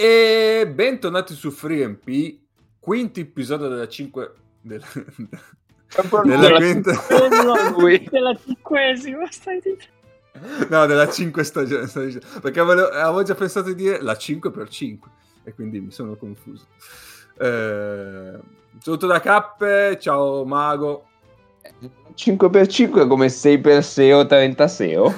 E bentornati su FreeMP, quinto episodio della 5... Della, della quinta... della cinquesima, stai dicendo? No, della 5 stagione, perché avevo, avevo, già pensato di dire la 5x5 e quindi mi sono confuso. Eh, saluto da Cappe, ciao Mago. 5x5 come 6x6 o 30 SEO?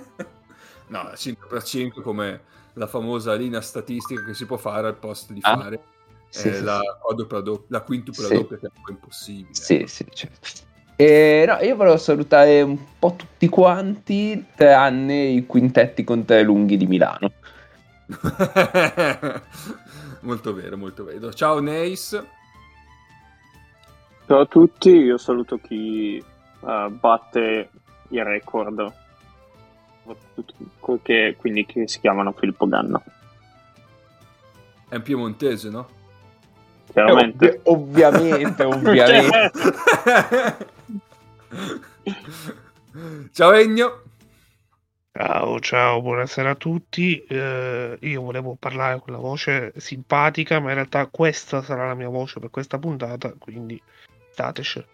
no, 5x5 come la famosa linea statistica che si può fare al posto di ah, fare sì, eh, sì, la, sì. la quintupla sì. doppia che è un po' impossibile. Sì, sì, certo. Eh, no, io volevo salutare un po' tutti quanti, tranne i quintetti con tre lunghi di Milano. molto vero, molto vero. Ciao Neis. Ciao a tutti, io saluto chi uh, batte il record, che, quindi che si chiamano Filippo Ganna. È un piemontese, no? Chiaramente. Eh, ovvi- ovviamente, ovviamente. ciao Egno. Ciao, ciao, buonasera a tutti. Eh, io volevo parlare con la voce simpatica, ma in realtà questa sarà la mia voce per questa puntata, quindi stateci.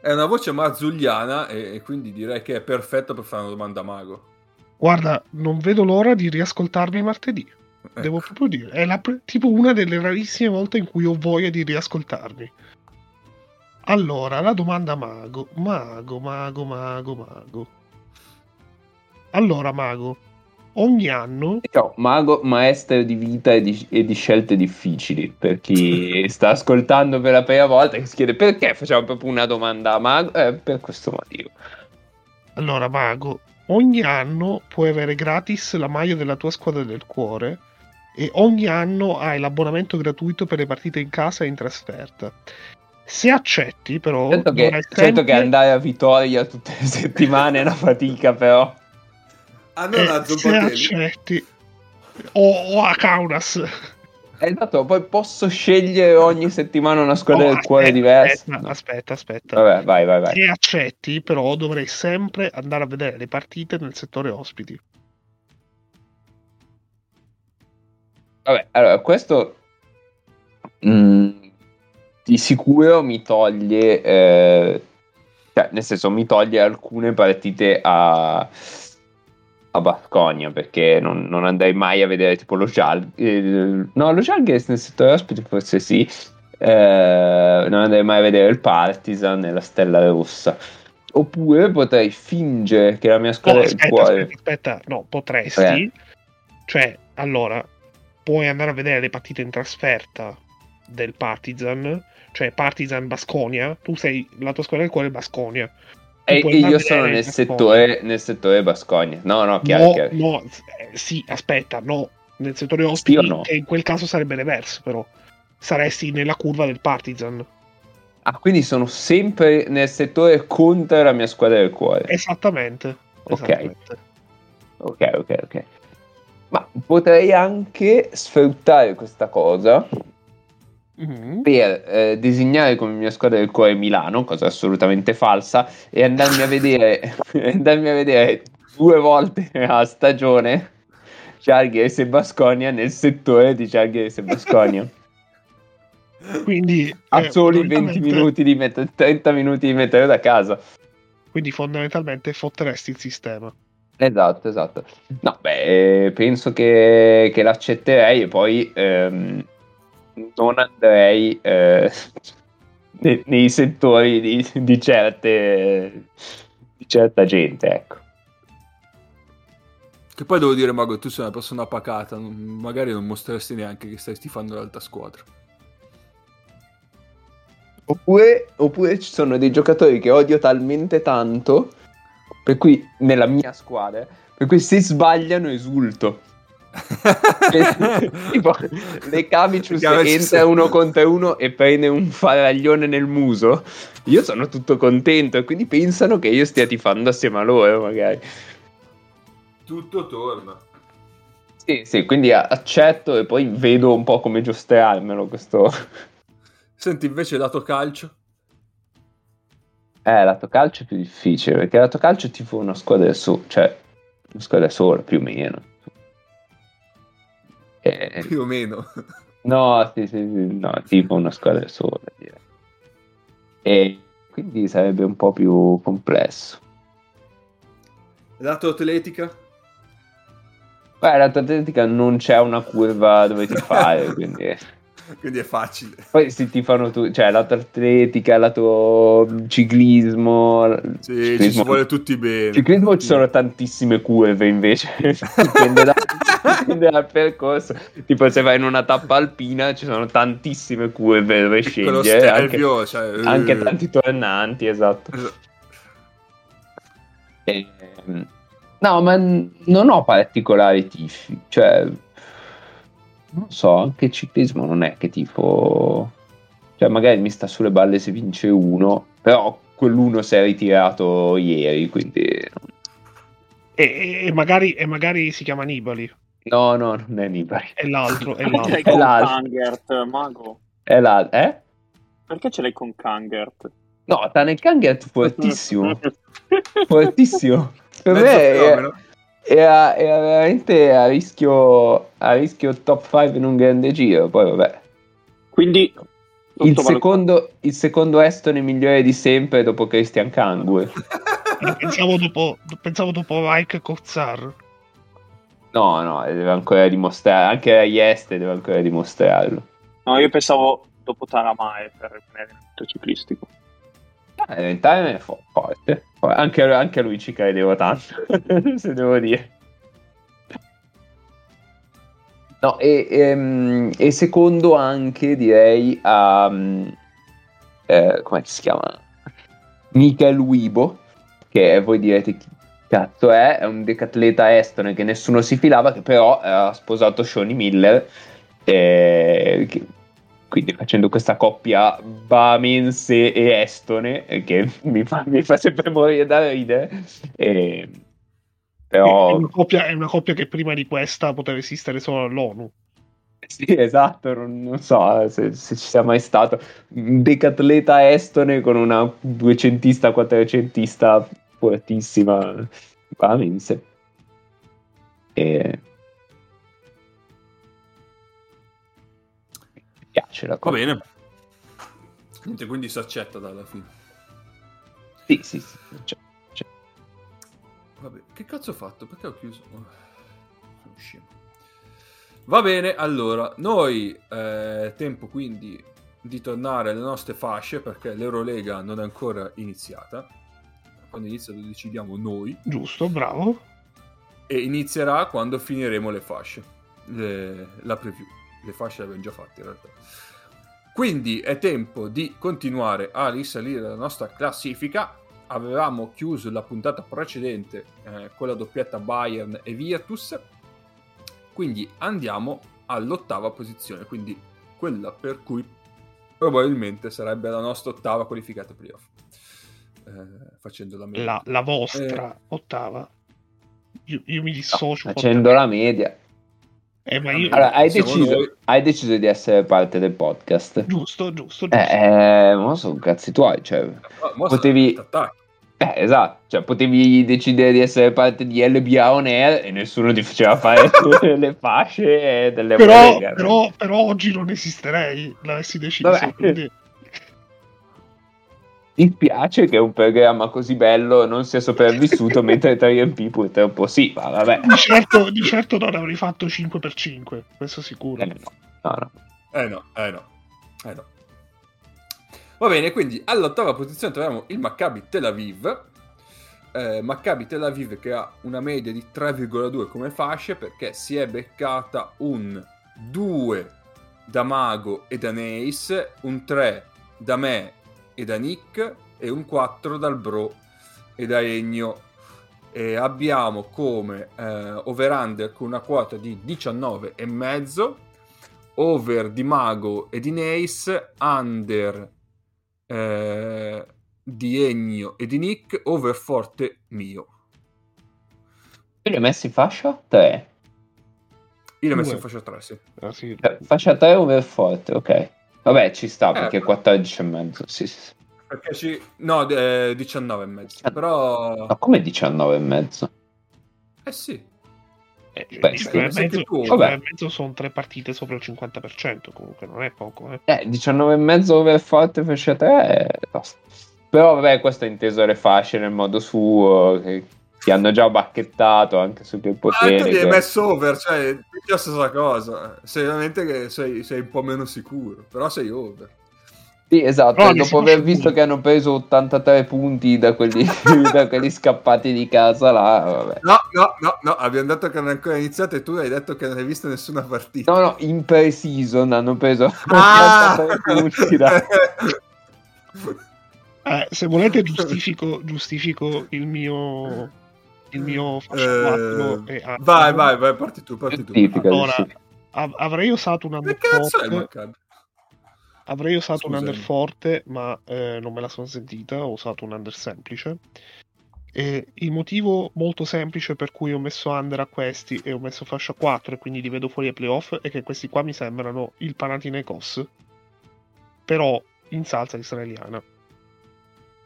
È una voce marzulliana e, e, quindi direi che è perfetto per fare una domanda a Mago. Guarda, non vedo l'ora di riascoltarmi martedì. Ecco. Devo proprio dire, è la, tipo una delle rarissime volte in cui ho voglia di riascoltarmi. Allora, la domanda Mago. Mago, Mago, Mago, Mago. Allora, Mago, ogni anno... No, mago, maestro di vita e di, e di, scelte difficili, per chi sta ascoltando per la prima volta e si chiede perché facciamo proprio una domanda a Mago, eh, per questo motivo. Allora, Mago, ogni anno puoi avere gratis la maglia della tua squadra del cuore e ogni anno hai l'abbonamento gratuito per le partite in casa e in trasferta. Se accetti, però. Certo che, sempre... certo che andare a Vittoria tutte le settimane è una fatica, però. Non eh, a Se accetti, o, o a Kaunas. Esatto, poi posso scegliere ogni settimana una squadra oh, del aspetta, cuore diversa. Aspetta, aspetta, aspetta. Vabbè, vai, vai, vai. Se accetti, però dovrei sempre andare a vedere le partite nel settore ospiti. Vabbè, allora, questo mh, mm, di sicuro mi toglie, eh, cioè, nel senso, mi toglie alcune partite a a Basconia perché non, non, andrei mai a vedere tipo lo eh, no lo Jalghes nel settore ospite forse sì. Eh, non andrei mai a vedere il Partizan e la Stella Rossa. Oppure potrei fingere che la mia squadra oh, aspetta, cuore... aspetta, aspetta, no potresti. Eh. cioè allora puoi andare a vedere le partite in trasferta del Partizan cioè Partizan Basconia tu sei la tua squadra del cuore è Basconia e, e io sono nel settore, nel settore Bascogna. No, no, chiaro. No, chiaro. no eh, sì, aspetta, no. Nel settore ospiti, no. in quel caso sarebbe reverso, però. Saresti nella curva del Partizan. Ah, quindi sono sempre nel settore contro la mia squadra del cuore. Esattamente. esattamente. Ok, ok, ok. ok. Ma potrei anche sfruttare questa cosa mm-hmm. per eh, disegnare come mia squadra del cuore Milano, cosa assolutamente falsa, e andarmi a vedere, andarmi a vedere due volte a stagione Charghes e Basconia nel settore di Charghes e Basconia. Quindi a eh, soli 20 minuti di metro, 30 minuti di mettere da casa. Quindi fondamentalmente fotteresti il sistema. Esatto, esatto. No, beh, penso che, che l'accetterei e poi ehm, non andrei eh, nei, nei, settori di, di, certe, di certa gente, ecco. Che poi devo dire, Mago, tu sei una persona pacata, non, magari non mostreresti neanche che stai stifando l'altra squadra. Oppure, oppure ci sono dei giocatori che odio talmente tanto, per cui nella mia squadra, per cui se sbagliano esulto tipo, le Camicius entra uno contro uno e prende un faraglione nel muso. Io sono tutto contento e quindi pensano che io stia tifando assieme a loro, magari. Tutto torna. Sì, sì, quindi accetto e poi vedo un po' come giostrarmelo questo. Senti, invece lato calcio? Eh, lato calcio è più difficile, perché lato calcio tipo una squadra sola, cioè una squadra sola più o meno Eh, più o meno. no, sì, sì, sì, no, tipo una squadra sola. direi. E quindi sarebbe un po' più complesso. Lato atletica? Beh, la tua atletica non c'è una curva dove ti fare, quindi... Quindi è facile. Poi si ti fanno tu, cioè lato atletica, lato ciclismo. Sì, ci ciclismo, si vuole tutti bene. ciclismo ci sono tantissime curve invece, dipende, da- dipende dal percorso. Tipo se vai in una tappa alpina ci sono tantissime curve dove Piccolo scegliere, anche, stelvio, cioè, anche eh, tanti tornanti, esatto. eh, Ehm, no, ma non ho particolari tifi, cioè non so, anche il ciclismo non è che tipo cioè magari mi sta sulle balle se vince uno, però quell'uno si è ritirato ieri, quindi E, e- magari, e magari si chiama Nibali. no, no, non è Nibali. È l'altro, è Perché ce l'altro. l'hai È con l'altro. Kangert, Mago? È la eh? Perché ce l'hai con Kangert? No, Tanekang fortissimo, fortissimo. Per mezzo me è-. Era, era veramente a rischio, a rischio top 5 in un grande giro, poi vabbè. Quindi Il secondo, il secondo estone migliore di sempre dopo Christian Kangue. Pensavo dopo, pensavo dopo Mike Cozzar. No, no, deve ancora dimostrare, anche a Ieste deve ancora dimostrarlo. No, io pensavo dopo Taramae per il merito ciclistico. Eh, diventare è fo- forte. Anche, anche a lui ci credevo tanto, se devo dire. No, e, ehm, e secondo anche direi a... mm, eh, come si chiama? Michael Wibo, che voi direte chi cazzo è, è un decatleta estone che nessuno si filava, che però ha sposato Shawnee Miller, eh, che- quindi facendo questa coppia bamense e estone, eh, che mi fa, mi fa sempre morire da ridere. E- È, però... una coppia, è una coppia che prima di questa poteva esistere solo all'ONU. Sì, esatto, non, non so eh, se, se ci sia mai stato un decatleta estone con una duecentista, quattrocentista fortissima, bamense. E... piace la Va cosa. bene. Niente, quindi si accetta dalla fine. Sì, sì, sì. cioè, cioè, Vabbè, che cazzo ho fatto? Perché ho chiuso? Oh, sono scemo. Va bene, allora, noi è tempo quindi di tornare alle nostre fasce perché l'Eurolega non è ancora iniziata. Quando inizia lo decidiamo noi Giusto, bravo. e inizierà quando finiremo le fasce, le- la preview. Le fasce le abbiamo già fatte in realtà. Quindi è tempo di continuare a risalire la nostra classifica. Avevamo chiuso la puntata precedente eh, con la doppietta Bayern e Virtus. Quindi andiamo all'ottava posizione, quindi quella per cui probabilmente sarebbe la nostra ottava qualificata playoff. Eh, facendo la media. La, la vostra ottava. Io, io mi no, dissocio. facendo la media. Eh, ma io- Allora, hai deciso, noi. hai deciso di essere parte del podcast. Giusto, giusto, giusto. Eh, eh, non so, cazzi tuoi, cioè... Mo potevi-. Eh, esatto, cioè potevi decidere di essere parte di LBA on air e nessuno ti faceva fare le fasce delle però, però, però oggi non esisterei, l'avessi deciso. Vabbè. quindi- Mi spiace che un programma così bello non sia sopravvissuto mentre 3MP purtroppo sì, ma vabbè. Di certo, di certo non avrei fatto 5x5, questo sicuro. Eh, no, no, no. Eh no, eh no, eh no. Va bene, quindi all'ottava posizione troviamo il Maccabi Tel Aviv. Eh, Maccabi Tel Aviv che ha una media di 3,2 come fasce perché si è beccata un 2 da Mago e da Neis, un 3 da me e da Nick e un 4 dal Bro e da Ennio. E abbiamo come eh, over-under con una quota di 19,5 over di Mago e di Nace, under eh, di Ennio e di Nick, over forte mio. Tu li hai messi in fascia? 3. Io l'ho messo Due. in fascia 3, sì. Ah, sì. Eh, Fascia 3 over forte, ok. Vabbè, ci sta perché Eh. 14 e mezzo, sì, sì. sì. Perché ci... No, eh, 19 e mezzo. Però... Ma come 19 e mezzo? Eh sì. Eh, Beh, 19 e sì, mezzo, sì, tu- 19 e vabbè. mezzo sono tre partite sopra il 50%, comunque non è poco. Eh. Eh, 19 e mezzo over forte fascia 3 è tosto. Però vabbè, questo è inteso le fasce nel modo suo, che ti hanno già bacchettato anche su che Ah, potere. tu li hai messo over, cioè, è la stessa cosa. Sei veramente che sei, sei un po' meno sicuro, però sei over. Sì, esatto, Però ne dopo si aver visto che hanno preso 83 punti da quelli, da quelli scappati di casa là, vabbè. No, no, no, no, abbiamo detto che non è ancora iniziato e tu hai detto che non hai visto nessuna partita. No, no, in pre-season hanno preso Ah! 83 punti da... Eh, se volete giustifico, giustifico il mio il mio fascia Eh, 4 vai, vai, vai, parti tu, parti tu. Allora, av- avrei usato un Che cazzo è il underforte avrei usato un Scusami. under forte ma eh, non me la sono sentita ho usato un under semplice. E il motivo molto semplice per cui ho messo under a questi e ho messo fascia 4 e quindi li vedo fuori ai playoff è che questi qua mi sembrano il Panathinaikos però in salsa israeliana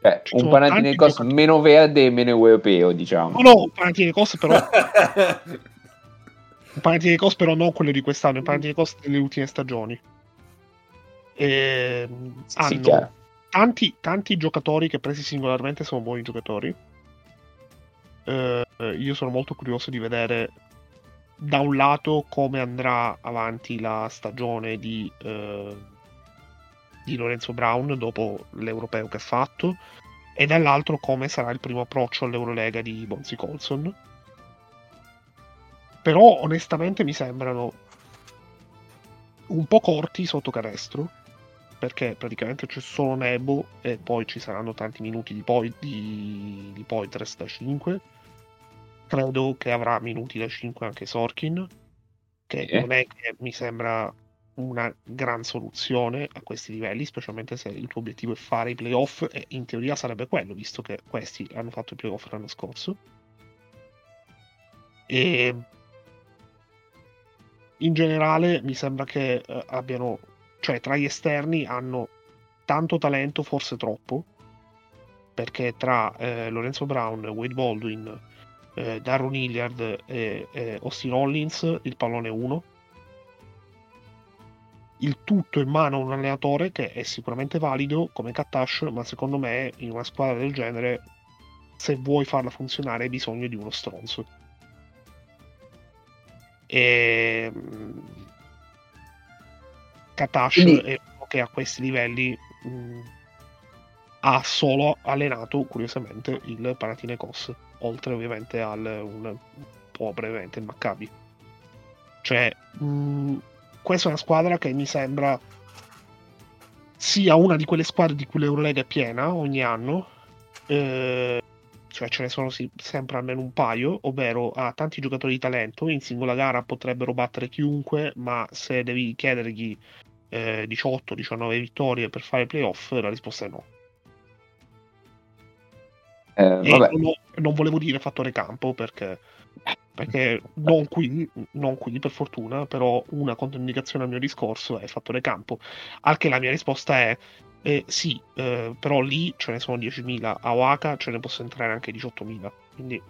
Cioè, ci un Panathinaikos tanti meno verde e meno europeo, diciamo. no no Panathinaikos però Il Panathinaikos però non quello di quest'anno, il Panathinaikos delle ultime stagioni. Ehm, Sì, hanno tanti, tanti giocatori che presi singolarmente sono buoni giocatori. Eh, io sono molto curioso di vedere da un lato come andrà avanti la stagione di, eh, di Lorenzo Brown dopo l'europeo che ha fatto e dall'altro come sarà il primo approccio all'Eurolega di Bonzi Colson. Però onestamente mi sembrano un po' corti sotto canestro perché praticamente c'è solo Nebo e poi ci saranno tanti minuti di, poi, di, di Poitres da 5 credo che avrà minuti da 5 anche Sorkin che Sì. non è che mi sembra una gran soluzione a questi livelli specialmente se il tuo obiettivo è fare i playoff e in teoria sarebbe quello visto che questi hanno fatto i playoff l'anno scorso e in generale mi sembra che eh, abbiano, cioè tra gli esterni hanno tanto talento, forse troppo, perché tra eh, Lorenzo Brown, Wade Baldwin, eh, Darron Hilliard e, e Austin Hollins il pallone 1. Il tutto in mano a un allenatore che è sicuramente valido come Katash, ma secondo me in una squadra del genere, se vuoi farla funzionare, hai bisogno di uno stronzo. E Katash Quindi- è uno che a questi livelli mh, ha solo allenato curiosamente il Panathinaikos oltre ovviamente al un po' brevemente il Maccabi cioè mh, questa è una squadra che mi sembra sia una di quelle squadre di cui l'Eurolega è piena ogni anno eh, cioè ce ne sono sì- sempre almeno un paio, ovvero ha tanti giocatori di talento, in singola gara potrebbero battere chiunque, ma se devi chiedergli eh, 18-19 vittorie per fare i playoff, la risposta è no. Eh, vabbè, non, non volevo dire fattore campo perché, perché non, qui, non qui per fortuna, però una controindicazione al mio discorso è fattore campo. Al che la mia risposta è eh, sì, eh, però lì ce ne sono 10.000, a Oaxaca ce ne possono entrare anche 18.000, quindi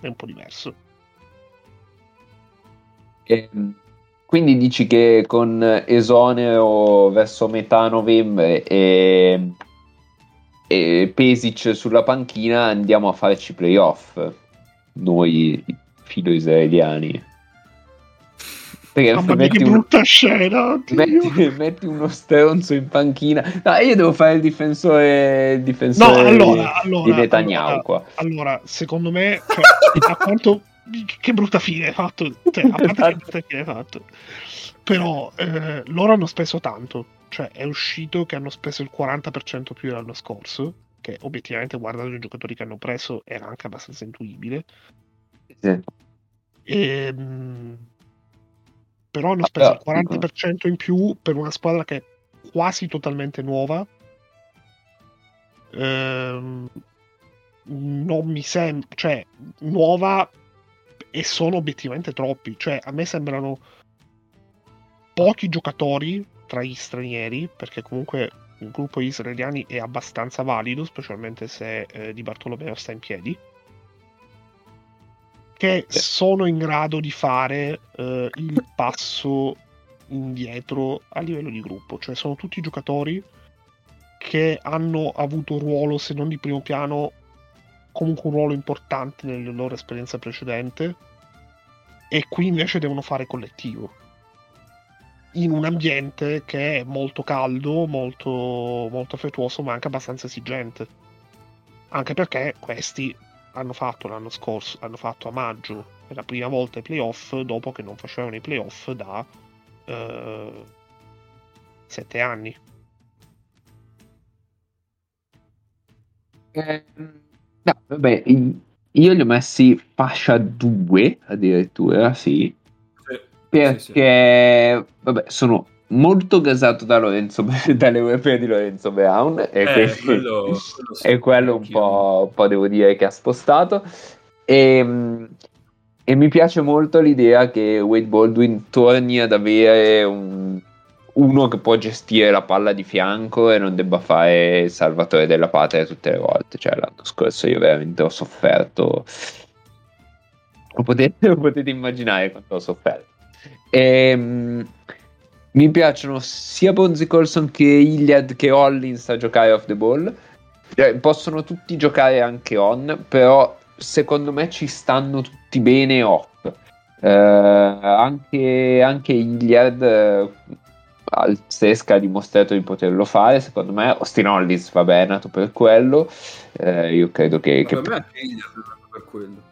è un po' diverso. ehm, quindi dici che con esonero verso metà novembre e, e Pesic sulla panchina andiamo a farci playoff, noi filo israeliani. Perché Mamma mia, che brutta scena! oddio. metti- metti uno stronzo in panchina. No, io devo fare il difensore, il No, difensore allora, di allora, Netanyahu allora, qua. allora, secondo me, cioè, a quanto che brutta fine hai fatto, cioè, a parte che Esatto. brutta fine hai fatto, però eh, loro hanno speso tanto, cioè è uscito che hanno speso il 40% più dell'anno scorso, che obiettivamente guardando i giocatori che hanno preso era anche abbastanza intuibile, Sì. e, mh, però hanno Ah, speso il però, 40% in più per una squadra che è quasi totalmente nuova. Ehm, non mi sembra, cioè, nuova e sono obiettivamente troppi. Cioè, a me sembrano pochi giocatori tra gli stranieri, perché comunque il gruppo israeliani è abbastanza valido, specialmente se eh, Di Bartolomeo sta in piedi. Che sono in grado di fare eh, il passo indietro a livello di gruppo, cioè sono tutti giocatori che hanno avuto un ruolo, se non di primo piano, comunque un ruolo importante nella loro esperienza precedente e qui invece devono fare collettivo. In un ambiente che è molto caldo, molto, molto affettuoso, ma anche abbastanza esigente. Anche perché questi hanno fatto l'anno scorso, hanno fatto a maggio per la prima volta i playoff dopo che non facevano i playoff da eh, sette anni. Eh, no, vabbè, io li ho messi fascia 2 addirittura, sì. Perché, sì, sì. vabbè, sono molto gasato da Lorenzo, dalle europee di Lorenzo Brown e, eh, quindi, quello, quello è quello un po', un po', devo dire che ha spostato. E, ehm, e, mi piace molto l'idea che Wade Baldwin torni ad avere un, uno che può gestire la palla di fianco e non debba fare il salvatore della patria tutte le volte. Cioè l'anno scorso io veramente ho sofferto. Lo potete, lo potete immaginare quanto ho sofferto. E, ehm, mi piacciono sia Bonzi Colson che Iliad che Hollins a giocare off the ball. Cioè, possono tutti giocare anche on, però secondo me ci stanno tutti bene off. Eh, anche, anche Iliad eh, al Sesca ha dimostrato di poterlo fare. Secondo me, Austin Hollins va bene, nato per quello. Eh, io credo che. che... Per me anche Iliad è nato per quello.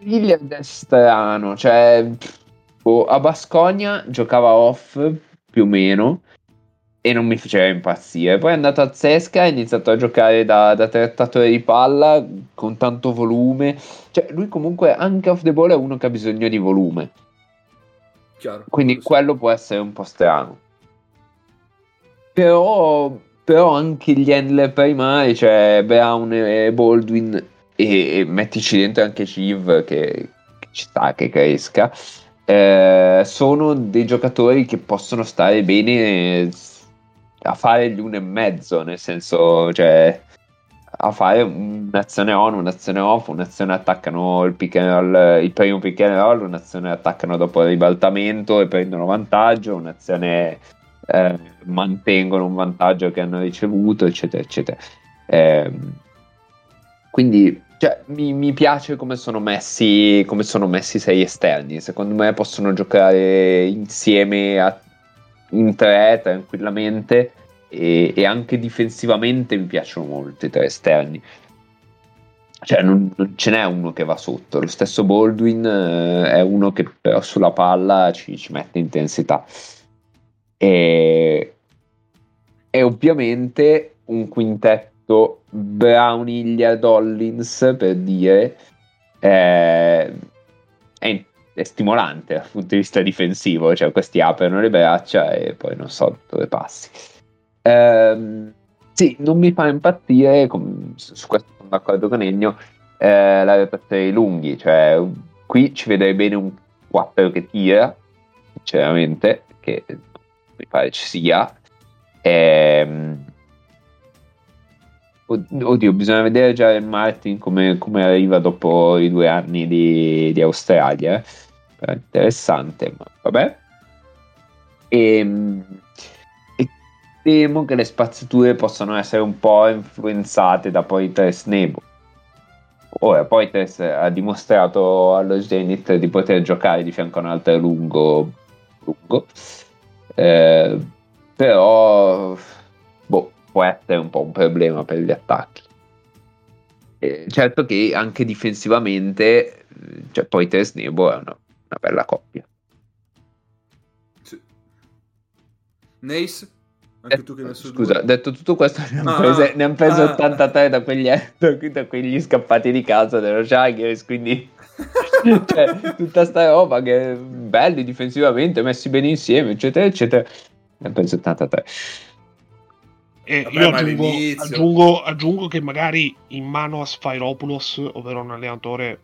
Iliad è strano, cioè boh, a Basconia giocava off più o meno e non mi faceva impazzire. Poi è andato a Zesca, ha iniziato a giocare da, da trattatore di palla con tanto volume. Cioè, lui comunque anche off the ball è uno che ha bisogno di volume. Chiaro, Quindi quello può essere un po' strano. Però, però anche gli handler primari, cioè Brown e Baldwin, e, e mettici dentro anche Civ che, che ci sta, che cresca. Eh, sono dei giocatori che possono stare bene a fare gli uno e mezzo, nel senso, cioè a fare un'azione on, un'azione off, un'azione attaccano il, pick roll, il primo pick and roll, un'azione attaccano dopo il ribaltamento e prendono vantaggio, un'azione eh, mantengono un vantaggio che hanno ricevuto, eccetera, eccetera. Eh, quindi cioè, mi, mi, piace come sono messi come sono messi sei esterni. Secondo me possono giocare insieme a, in tre tranquillamente. E, e, anche difensivamente mi piacciono molto i tre esterni. Cioè, non, non ce n'è uno che va sotto. Lo stesso Baldwin eh, è uno che però sulla palla ci, ci mette intensità. E, e ovviamente un quintetto detto Brown, Hilliard, Hollins per dire eh, è, è, stimolante dal punto di vista difensivo cioè questi aprono le braccia e poi non so dove passi. Eh, sì non mi fa impazzire com- su questo sono d'accordo con Ennio eh, la rotazione dei lunghi cioè qui ci vedrei bene un 4 che tira sinceramente che mi pare ci sia. Ehm Oddio, bisogna vedere già il Martin come, come, arriva dopo i due anni di, di Australia. Eh. Interessante, ma vabbè. E, ehm, e, temo che le spazzature possano essere un po' influenzate da Poitres Nebo. Ora, Poitres ha dimostrato allo Zenith di poter giocare di fianco a un altro lungo, lungo. Eh, però può essere un po' un problema per gli attacchi. Eh, certo che anche difensivamente, cioè poi Tesnebo è una, una bella coppia. Sì. Nace? Anche eh, Scusa, due. detto tutto questo, ne hanno ah, prese, ne han preso ah, 83 da quegli, da quegli scappati di casa dello Jaggers, quindi cioè, tutta sta roba che belli difensivamente, messi bene insieme, eccetera, eccetera. Ne hanno preso 83. E Vabbè, io aggiungo, aggiungo, aggiungo, che magari in mano a Spyropoulos, ovvero un allenatore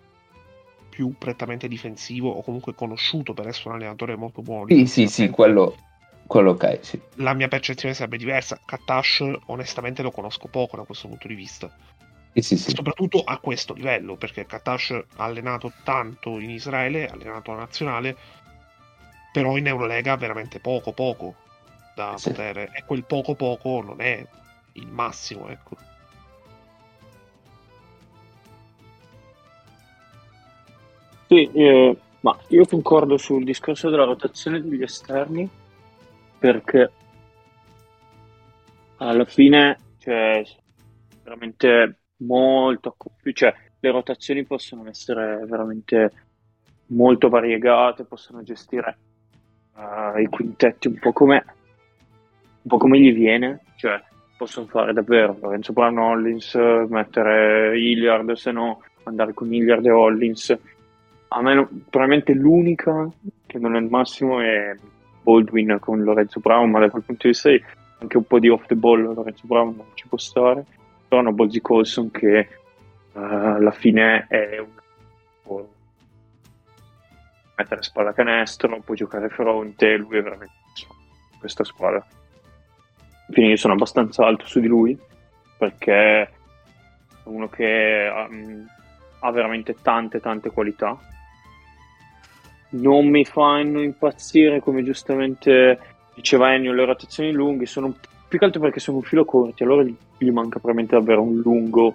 più prettamente difensivo o comunque conosciuto per essere un allenatore molto buono. Sì, sì, sì, quello, quello ok. Sì. La mia percezione sarebbe diversa. Katash, onestamente, lo conosco poco da questo punto di vista. Sì, sì, sì. soprattutto a questo livello, perché Katash ha allenato tanto in Israele, ha allenato la nazionale, però in Eurolega veramente poco poco da Sì. potere e quel poco poco non è il massimo, ecco. Sì, eh, ma io concordo sul discorso della rotazione degli esterni perché alla fine cioè, veramente molto cioè le rotazioni possono essere veramente molto variegate, possono gestire eh, i quintetti un po' come un po' come gli viene, cioè possono fare davvero Lorenzo Brown Hollins, mettere Hilliard, se no andare con Hilliard e Hollins. A me probabilmente l'unica che non è il massimo è Baldwin con Lorenzo Brown, ma da quel punto di vista anche un po' di off the ball Lorenzo Brown non ci può stare. Però hanno Bozzy Colson che eh, alla fine è un può mettere spalla canestro, può giocare fronte, lui è veramente questa squadra. Quindi sono abbastanza alto su di lui perché è uno che um, ha veramente tante tante qualità. Non mi fanno impazzire come giustamente diceva Ennio, le rotazioni lunghe sono più che altro perché sono un filo corti, allora gli, manca probabilmente davvero un lungo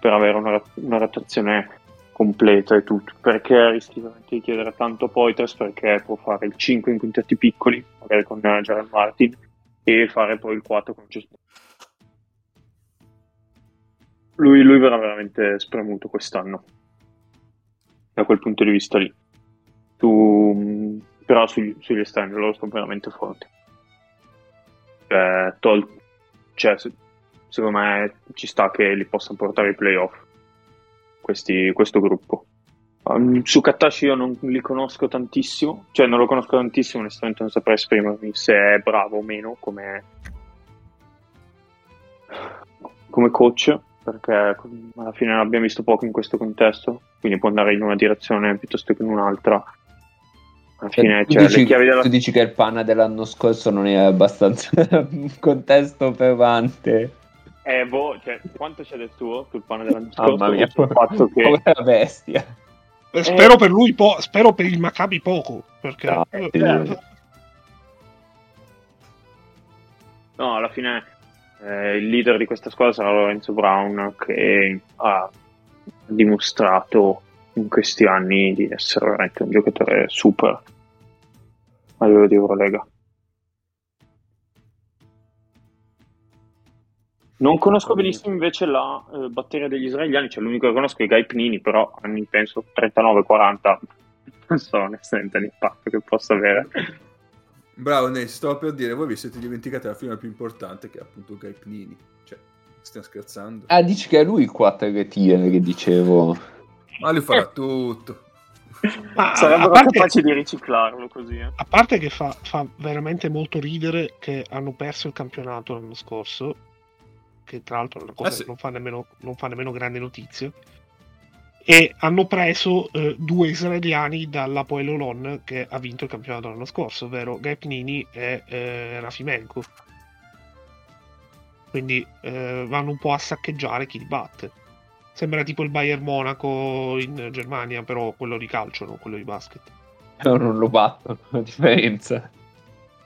per avere una, una rotazione completa e tutto, perché rischi veramente di chiedere tanto a Poitras perché può fare il 5 in quintetti piccoli, magari con Jared Martin, e fare poi il 4 con Just lui, lui verrà veramente spremuto quest'anno da quel punto di vista lì. Tu, però sugli, sugli esterni loro sono veramente forti. Cioè, tol- cioè, se- secondo me ci sta che li possano portare ai playoff questi, questo gruppo Um, su Katashi io non li conosco tantissimo, cioè non lo conosco tantissimo, onestamente non saprei esprimermi se è bravo o meno come, come coach, perché alla fine l'abbiamo visto poco in questo contesto, quindi può andare in una direzione piuttosto che in un'altra. Alla fine, tu, cioè, dici, le chiavi della... tu dici che il panna dell'anno scorso non è abbastanza un contesto pesante. Eh, boh, cioè, quanto c'è del tuo sul pane dell'anno scorso? Mamma mia, fatto che... povera bestia. Eh, Spero per lui, po- spero per il Maccabi poco, perché... No, eh, eh, No, alla fine eh, il leader di questa squadra sarà Lorenzo Brown che ha dimostrato in questi anni di essere veramente un giocatore super a livello di Eurolega. Non conosco benissimo invece la eh, batteria degli israeliani, cioè l'unico che conosco è Gai Pnini, però anni penso 39-40, non so onestamente l'impatto che possa avere. Bravo, Ney, stavo per dire, voi vi siete dimenticati la firma più importante che è appunto Gai Pnini. Cioè, stiamo scherzando. Ah, dici che è lui il 4 che tira, che dicevo. Ma lui farà tutto. ma Sarebbero parte, capaci di riciclarlo così. eh. a parte che fa, fa veramente molto ridere che hanno perso il campionato l'anno scorso, che tra l'altro è una cosa Eh sì. che non fa, nemmeno, non fa nemmeno grande notizia, e hanno preso eh, due israeliani dalla Poel Olon che ha vinto il campionato l'anno scorso, ovvero Gepnini e eh, Rafimenko. Quindi eh, vanno un po' a saccheggiare chi li batte. Sembra tipo il Bayern Monaco in Germania, però quello di calcio, non quello di basket. No, non lo batto, a differenza.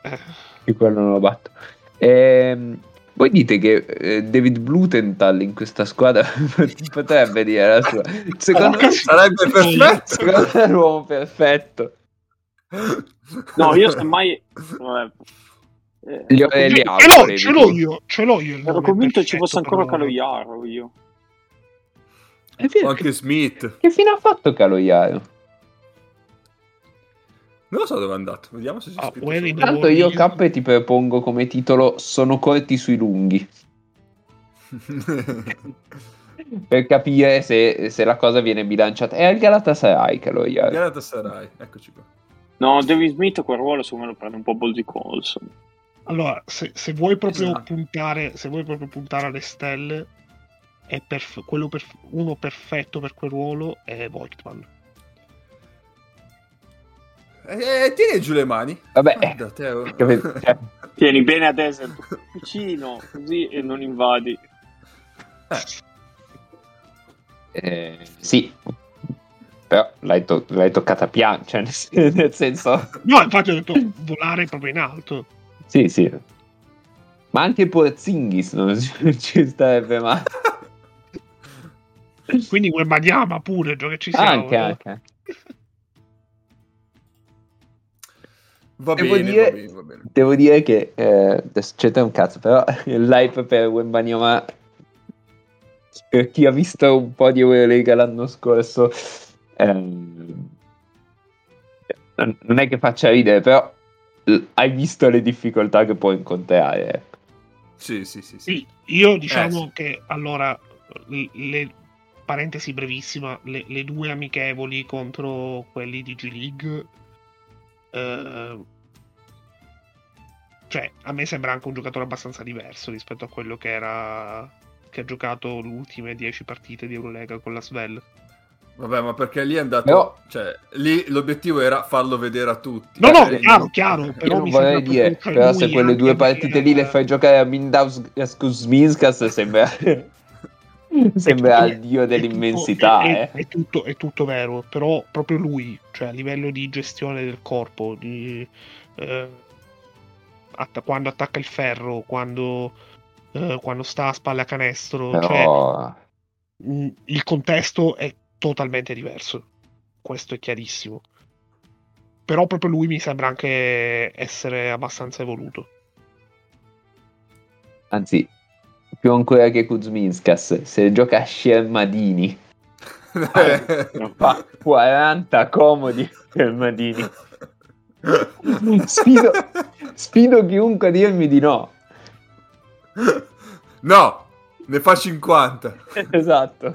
Eh, Di quello non lo batto. Ehm, voi dite che eh, David Blutenthal in questa squadra potrebbe dire la sua. Secondo me Sarebbe perfetto. secondo me è l'uomo perfetto. No, io semmai... Vabbè. Eh, Gli- eh, li convinto- ha. ce l'ho, io, ce l'ho io. ero convinto ci fosse ancora. Caloiaro io. Anche Smith. Che, che fine ha fatto Caloiaro? Non lo so dove è andato. Vediamo se c'è Ah, scritto. Welly sopra. Tanto io K ti propongo come titolo Sono corti sui lunghi. Per capire se, se la cosa viene bilanciata. È al Galatasaray Caloiaro. Galatasaray, eccoci qua. No, David Smith quel ruolo secondo me lo prende un po' Bolzi Colson. Allora, se, se vuoi proprio Esatto. puntare, se vuoi proprio puntare alle stelle, è perf- quello perf- uno perfetto per quel ruolo è Voigtman. Eh, tieni giù le mani. Vabbè, Guarda, Teo. capito? Cioè, Tieni bene a desert vicino, così e non invadi. Eh. Eh, sì, però l'hai, to- l'hai toccata piano, cioè nel, nel senso... No, infatti ho detto volare proprio in alto. Sì, sì. Ma anche Porzingis non ci, ci starebbe male. Quindi Wembanyama pure, gio che ci siamo. Anche, no? anche. Va Devo bene, dire- va bene, va bene. Devo dire che eh, adesso c'è un cazzo, però l'hype per Wembanyama per chi ha visto un po' di Eurolega l'anno scorso ehm, non è che faccia ridere, però hai visto le difficoltà che può incontrare. ecco. Sì, sì, sì. sì. Sì, io diciamo Eh, sì. che allora, le, le- parentesi brevissima, le, le due amichevoli contro quelli di G League, eh, cioè a me sembra anche un giocatore abbastanza diverso rispetto a quello che era che ha giocato le ultime 10 partite di Eurolega con la Svel. Vabbè, ma perché lì è andato... Però- Cioè, lì l'obiettivo era farlo vedere a tutti. No, no, Cioè, chiaro, chiaro, Io però non mi vorrei dire, però se quelle due partite lì le fai giocare a Mindaus Kuzminskas sembra, sembra il dio dell'immensità. tutto- è, eh. è- è tutto, è tutto vero, però proprio lui, cioè a livello di gestione del corpo, di, eh, atta- quando attacca il ferro, quando, eh, quando sta a spalle a canestro, cioè, Però mh, il contesto è totalmente diverso. Questo è chiarissimo. Però proprio lui mi sembra anche essere abbastanza evoluto. anzi, più ancora che Kuzminskas, se gioca a Shermadini fa 40 comodi Shermadini. Sfido, sfido chiunque a dirmi di no. No, ne fa 50. Esatto.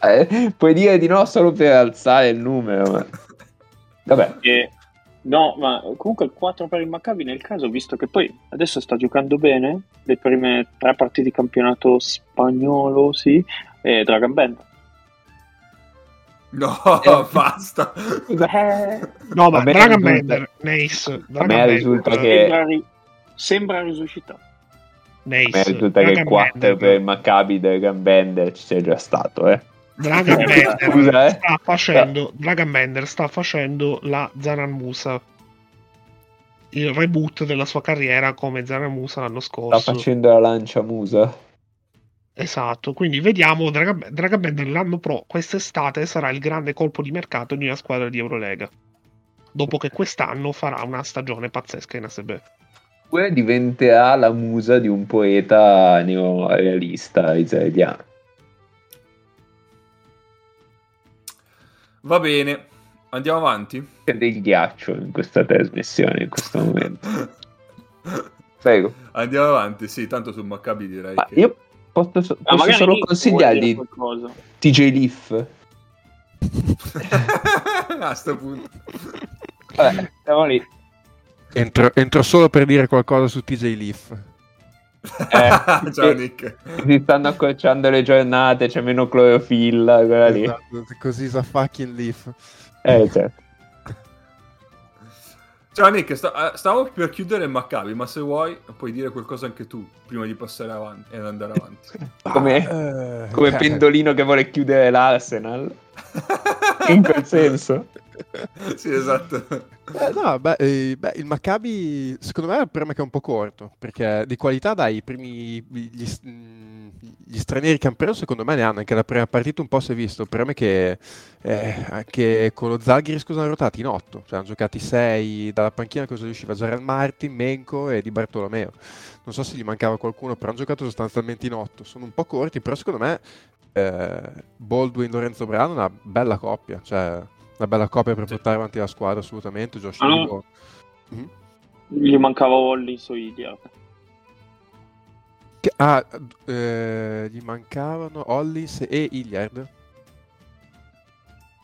Eh, puoi dire di no solo per alzare il numero. Ma... Vabbè, E- no, ma comunque il 4 per il Maccabi nel caso, visto che poi adesso sta giocando bene, le prime tre partite di campionato spagnolo, sì, e Dragon Band. No, Eh. basta. Eh, No, ma Dragon Bender, Nace, a Dragon me risulta che- sembra, ri- sembra risuscitato. a me Nace, risulta che il Dragon 4 Bender, per il Maccabi del Gambender ci sia già stato, eh. Dragon Eh, Bender scusa, eh. sta facendo Dragon Bender sta facendo la Zaran Musa il reboot della sua carriera come Zaran Musa l'anno Sta scorso facendo la lancia musa. esatto quindi vediamo Dragon, Dragon Bender l'anno pro quest'estate sarà il grande colpo di mercato di una squadra di Eurolega dopo che quest'anno farà una stagione pazzesca in ASB diventerà la musa di un poeta neorealista israeliano. Va bene, andiamo avanti. C'è del ghiaccio in questa trasmissione in questo momento. Prego. Andiamo avanti, sì, tanto sul Maccabi direi Ma che... io posso, so- Ah, posso solo consigliargli. TJ Leaf. a sto punto. Vabbè, siamo lì. Entro, entro solo per dire qualcosa su TJ Leaf. Eh, Ciao Nick. Si stanno accorciando le giornate, c'è meno clorofilla, quella lì. Esatto, così sa fucking Leaf. Eh, certo. Ciao Nick, sta- eh, stavo per chiudere il Maccabi, ma se vuoi puoi dire qualcosa anche tu prima di passare avanti e andare avanti. Come, Eh, come eh, pendolino che vuole chiudere l'Arsenal. In quel senso. sì, esatto. eh, no, beh, eh, beh, il Maccabi secondo me è il problema che è un po' corto, perché di qualità dai, i primi, gli, mh, gli stranieri che hanno preso secondo me ne hanno, anche la prima partita un po' si è visto, il problema è che eh, anche con lo Zalgiris cosa hanno ruotati in otto, cioè hanno giocati sei dalla panchina cosa riusciva Zoran Martin, Menko e Di Bartolomeo. Non so se gli mancava qualcuno, però hanno giocato sostanzialmente in otto, sono un po' corti, però secondo me eh, Baldwin Lorenzo Brano è una bella coppia, cioè una bella coppia per portare avanti la squadra assolutamente. Josh Ah. Mhm. Gli mancava Hollis o Idiot. Che- ah, eh, gli mancavano Hollis e Hilliard.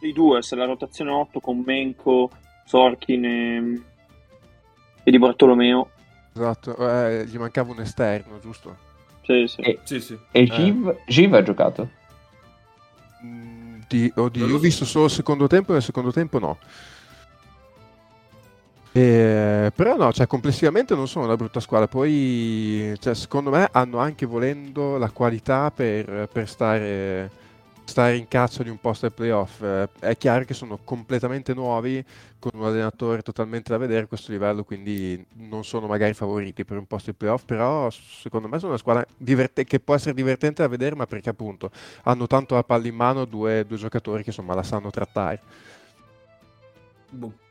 I due, se la rotazione 8 con Menko, Sorkin e, e Di Bartolomeo. Esatto, eh, gli mancava un esterno, giusto? Sì, sì. E, Sì, sì. e Giv, Giv ha giocato. Mm, di- oddio, Non lo io ho visto solo il secondo tempo e nel secondo tempo no. Eh, però no, cioè complessivamente non sono una brutta squadra. Poi, cioè, secondo me hanno anche volendo la qualità per, per stare stare in caccia di un posto ai playoff. Eh, è chiaro che sono completamente nuovi, con un allenatore totalmente da vedere a questo livello, quindi non sono magari favoriti per un posto ai playoff, però secondo me sono una squadra diverte- che può essere divertente da vedere, ma perché appunto hanno tanto la palla in mano due, due giocatori che insomma la sanno trattare. Boh.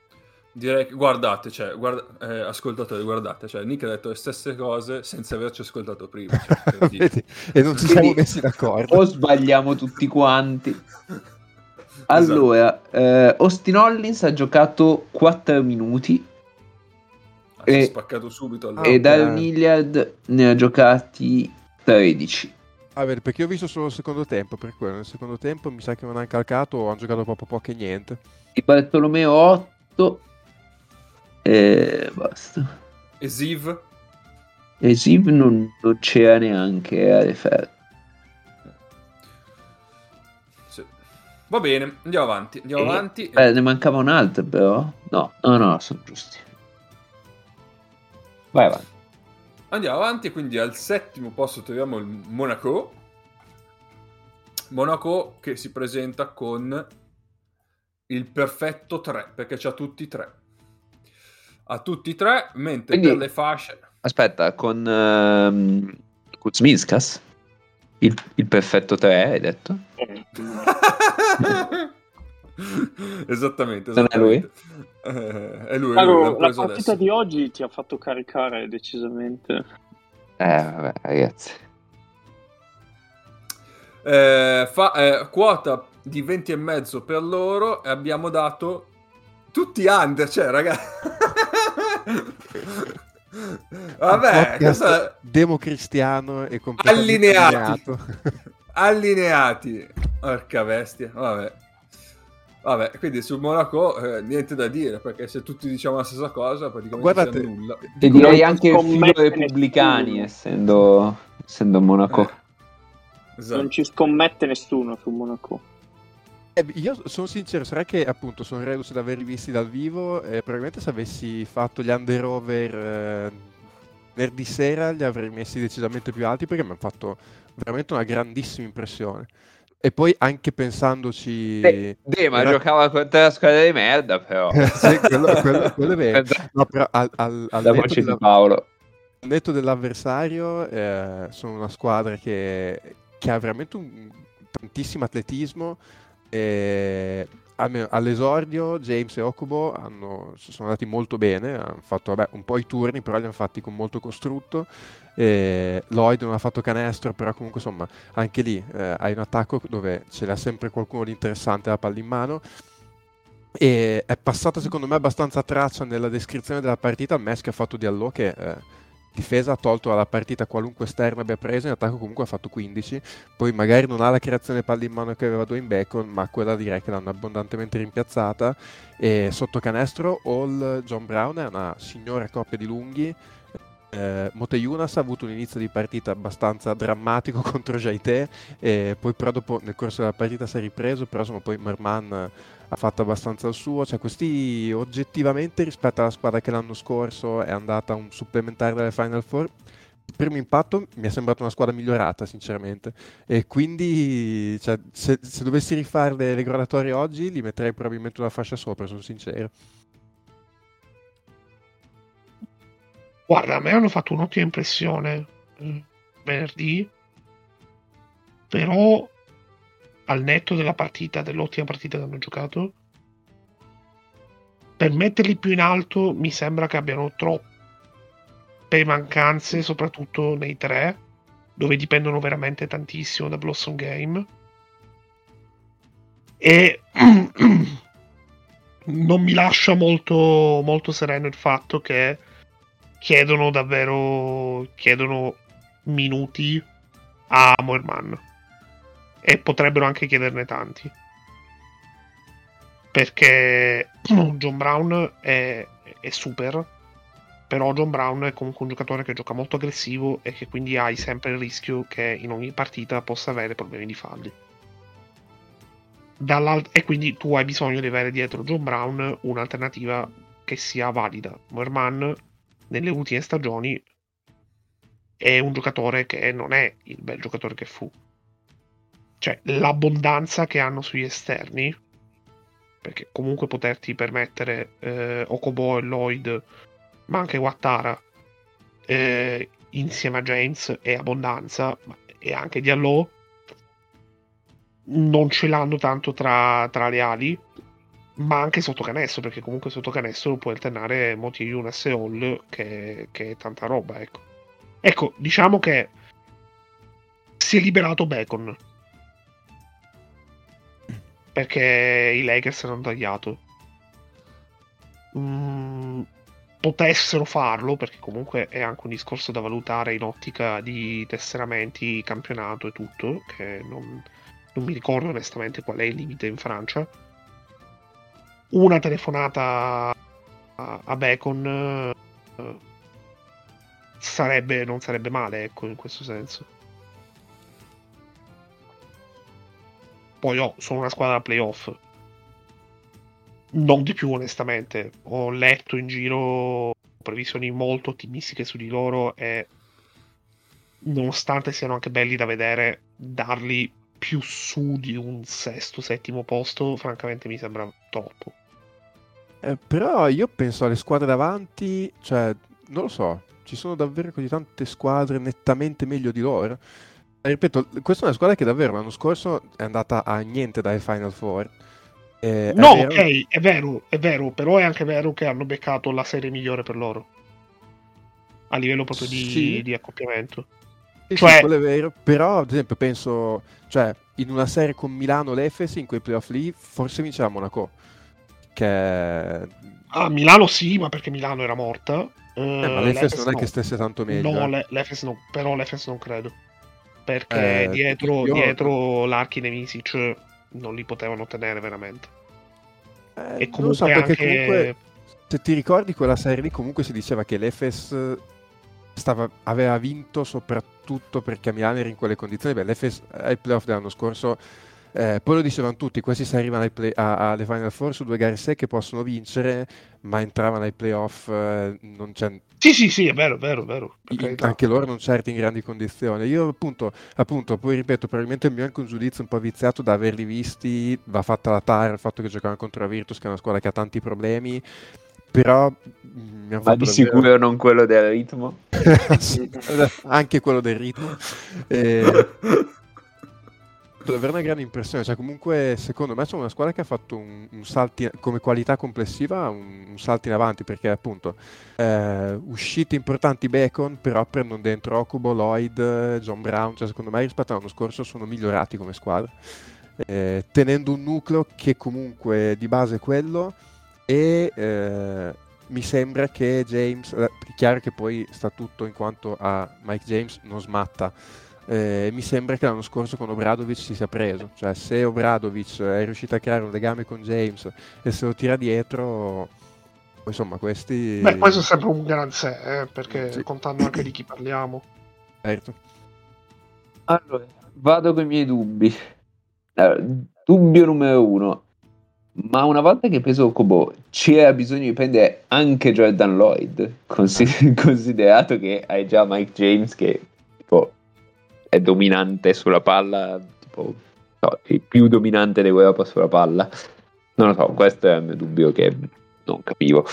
Direi che guardate, cioè, guarda, eh, ascoltatori, guardate, cioè, Nick ha detto le stesse cose senza averci ascoltato prima. Cioè. Vedi? e non ci siamo messi d'accordo. O sbagliamo tutti quanti. Allora, eh, Austin Hollins ha giocato 4 minuti Ah, si è e- spaccato subito. Ah, Allora. e ok. Darren Hilliard ne ha giocati 13. Ah, vedi, perché io ho visto solo il secondo tempo, per quello nel secondo tempo mi sa che non hanno calcato o hanno giocato proprio poco e niente. Di Bartolomeo 8 e basta. E Ziv? E Ziv non, non c'era neanche a referto. Sì. Va bene, andiamo avanti. Andiamo E- avanti. Eh, ne mancava un altro però? No, no, no, sono giusti. Vai avanti. Andiamo avanti, quindi al settimo posto troviamo il Monaco. Monaco che si presenta con il perfetto 3, perché c'ha tutti e tre. Ha tutti e tre, mentre Quindi- per le fasce... Aspetta, con ehm, Kuzminskas? Il, il perfetto 3, hai detto? Eh, esattamente, Non è lui? esattamente. Eh, è lui, lui, Allora, l'hanno la partita adesso. di oggi ti ha fatto caricare decisamente. Eh, vabbè, ragazzi. Eh, fa, eh, quota di 20 e mezzo per loro e abbiamo dato tutti under, cioè ragazzi. Vabbè, questa- democristiano e completamente Allineati. allineato. allineati. Porca bestia, vabbè. Vabbè, quindi sul Monaco eh, niente da dire, perché se tutti diciamo la stessa cosa, praticamente Guardate, siamo nulla. E Dico- direi non anche il filo scommette repubblicani, essendo, essendo Monaco. Eh, esatto. Non ci scommette nessuno su Monaco. Eh, io sono sincero, sarà che appunto sono reduce da averli visti dal vivo e probabilmente se avessi fatto gli under over eh, venerdì sera li avrei messi decisamente più alti perché mi hanno fatto veramente una grandissima impressione. E poi anche pensandoci... Eh, Deh, ma Era- giocava contro la squadra di merda, però. Sì, quello, quello- quello è vero. No, però al, al, al la di della- Paolo. al netto dell'avversario, eh, sono una squadra che, che ha veramente un, tantissimo atletismo. E almeno all'esordio James e Okubo hanno, sono andati molto bene, hanno fatto vabbè, un po' i turni, però li hanno fatti con molto costrutto. E Lloyd non ha fatto canestro, però comunque insomma anche lì eh, hai un attacco dove ce l'ha sempre qualcuno di interessante la palla in mano. E è passata secondo me abbastanza traccia nella descrizione della partita match che ha fatto Diallo che eh, difesa ha tolto dalla partita qualunque esterno abbia preso, in attacco comunque ha fatto 15, poi magari non ha la creazione palle in mano che aveva Dwayne Bacon, ma quella direi che l'hanno abbondantemente rimpiazzata. E sotto canestro Hall John Brown è una signora coppia di lunghi eh, Moteyunas ha avuto un inizio di partita abbastanza drammatico contro Jaite e poi però dopo nel corso della partita si è ripreso però insomma poi Merman ha fatto abbastanza il suo. Cioè questi oggettivamente rispetto alla squadra che l'anno scorso è andata un supplementare delle Final Four primo impatto mi è sembrata una squadra migliorata sinceramente. E quindi cioè, se, se dovessi rifare le, le graduatorie oggi li metterei probabilmente una fascia sopra sono sincero Guarda, a me hanno fatto un'ottima impressione eh, venerdì, però al netto della partita, dell'ottima partita che hanno giocato, per metterli più in alto mi sembra che abbiano troppe mancanze, soprattutto nei tre, dove dipendono veramente tantissimo da Blossom Game. E non mi lascia molto, molto sereno il fatto che chiedono davvero chiedono minuti a Moerman. E potrebbero anche chiederne tanti. Perché John Brown è, è super però John Brown è comunque un giocatore che gioca molto aggressivo e che quindi hai sempre il rischio che in ogni partita possa avere problemi di falli. E quindi tu hai bisogno di avere dietro John Brown un'alternativa che sia valida. Moerman nelle ultime stagioni è un giocatore che non è il bel giocatore che fu. cioè l'abbondanza che hanno sugli esterni, perché comunque poterti permettere eh, Okobo e Lloyd, ma anche Wattara, eh, insieme a James e abbondanza, e anche Diallo, non ce l'hanno tanto tra, tra le ali, ma anche sotto canestro, perché comunque sotto canestro puoi alternare Moti Yunas e Hall, che, che è tanta roba, ecco. Ecco, diciamo che si è liberato Bacon. Perché i Lakers hanno tagliato. Mm, potessero farlo, perché comunque è anche un discorso da valutare in ottica di tesseramenti, campionato e tutto, che non, non mi ricordo onestamente qual è il limite in Francia una telefonata a, a Bacon uh, sarebbe, non sarebbe male, ecco, in questo senso. Poi oh, sono una squadra playoff. Non di più, onestamente. Ho letto in giro previsioni molto ottimistiche su di loro e nonostante siano anche belli da vedere, darli più su di un sesto, settimo posto, francamente mi sembra troppo. Eh, però io penso alle squadre davanti, cioè, non lo so, ci sono davvero così tante squadre nettamente meglio di loro. E ripeto, questa è una squadra che davvero l'anno scorso è andata a niente dai Final Four. Eh, no, è ok, è vero, è vero, però è anche vero che hanno beccato la serie migliore per loro. A livello proprio di, sì. di accoppiamento. Sì, cioè... sì, quello è vero, però ad esempio penso, cioè, in una serie con Milano l'Efes in quei playoff lì, forse vinceva Monaco che... Ah, Milano sì, ma perché Milano era morta. Eh, ma l'Efes non è no. che stesse tanto meglio. No, eh. l'Efes no, però l'Efes non credo. Perché eh, dietro, io... dietro l'Arkin e Misic non li potevano tenere veramente. Eh, e comunque, so, anche... comunque se ti ricordi quella serie lì comunque si diceva che l'Efes stava, aveva vinto soprattutto perché Milano era in quelle condizioni. Beh, l'Efes ai playoff dell'anno scorso eh, poi lo dicevano tutti, questi si arrivano play, a, alle Final Four su due gare secche possono vincere, ma entravano ai playoff, eh, non c'è... Sì, sì, sì, è vero, è vero, è vero. Anche loro non certi in grandi condizioni. Io appunto, appunto, poi ripeto, probabilmente il mio è anche un giudizio un po' viziato da averli visti, va fatta la tara, il fatto che giocavano contro la Virtus, che è una squadra che ha tanti problemi, però mm, mi ma di davvero... sicuro non quello del ritmo anche quello del ritmo e davvero una grande impressione. Cioè, comunque, secondo me, c'è una squadra che ha fatto un, un salto come qualità complessiva, un, un, salto in avanti perché, appunto, eh, uscite importanti Bacon, però prendono dentro Okubo, Lloyd, John Brown. Cioè, secondo me, rispetto all'anno scorso, sono migliorati come squadra. Eh, tenendo un nucleo che comunque di base è quello e eh, mi sembra che James, è chiaro che poi sta tutto in quanto a Mike James non smatta eh, mi sembra che l'anno scorso con Obradovic si sia preso, cioè se Obradovic è riuscito a creare un legame con James e se lo tira dietro, insomma questi... Beh, questo è sempre un gran sé, eh, perché sì. contando anche di chi parliamo. Certo. Allora, vado con i miei dubbi. Allora, dubbio numero uno. Ma una volta che hai preso Kobo, c'era bisogno di prendere anche Jordan Lloyd, consider- considerato che hai già Mike James che è dominante sulla palla, tipo, no, più dominante dell'Europa sulla palla. Non lo so, questo è il mio dubbio che non capivo.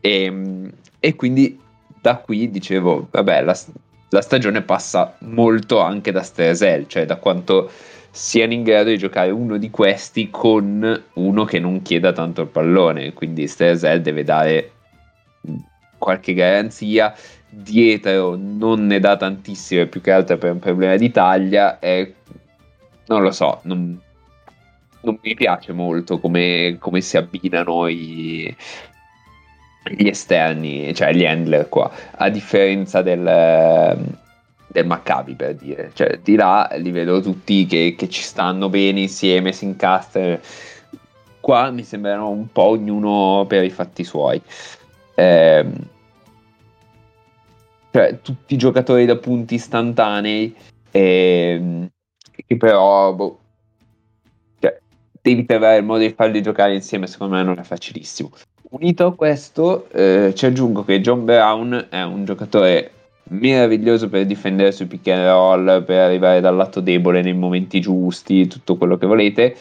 E, ehm, e quindi da qui dicevo, vabbè, la, la, stagione passa molto anche da Stresel, cioè da quanto siano in grado di giocare uno di questi con uno che non chieda tanto il pallone. Quindi Stresel deve dare qualche garanzia dietro non ne dà tantissime più che altro per un problema di taglia e non lo so non, non mi piace molto come, come si abbinano i, gli esterni cioè gli handler qua. A differenza del del Maccabi per dire. Cioè di là li vedo tutti che, che ci stanno bene insieme si incastrano. Qua mi sembrano un po' ognuno per i fatti suoi. Eh, cioè tutti giocatori da punti istantanei e, che però boh, cioè, devi trovare il modo di farli giocare insieme secondo me non è facilissimo unito a questo eh, ci aggiungo che John Brown è un giocatore meraviglioso per difendere sui pick and roll, per arrivare dal lato debole nei momenti giusti, tutto quello che volete.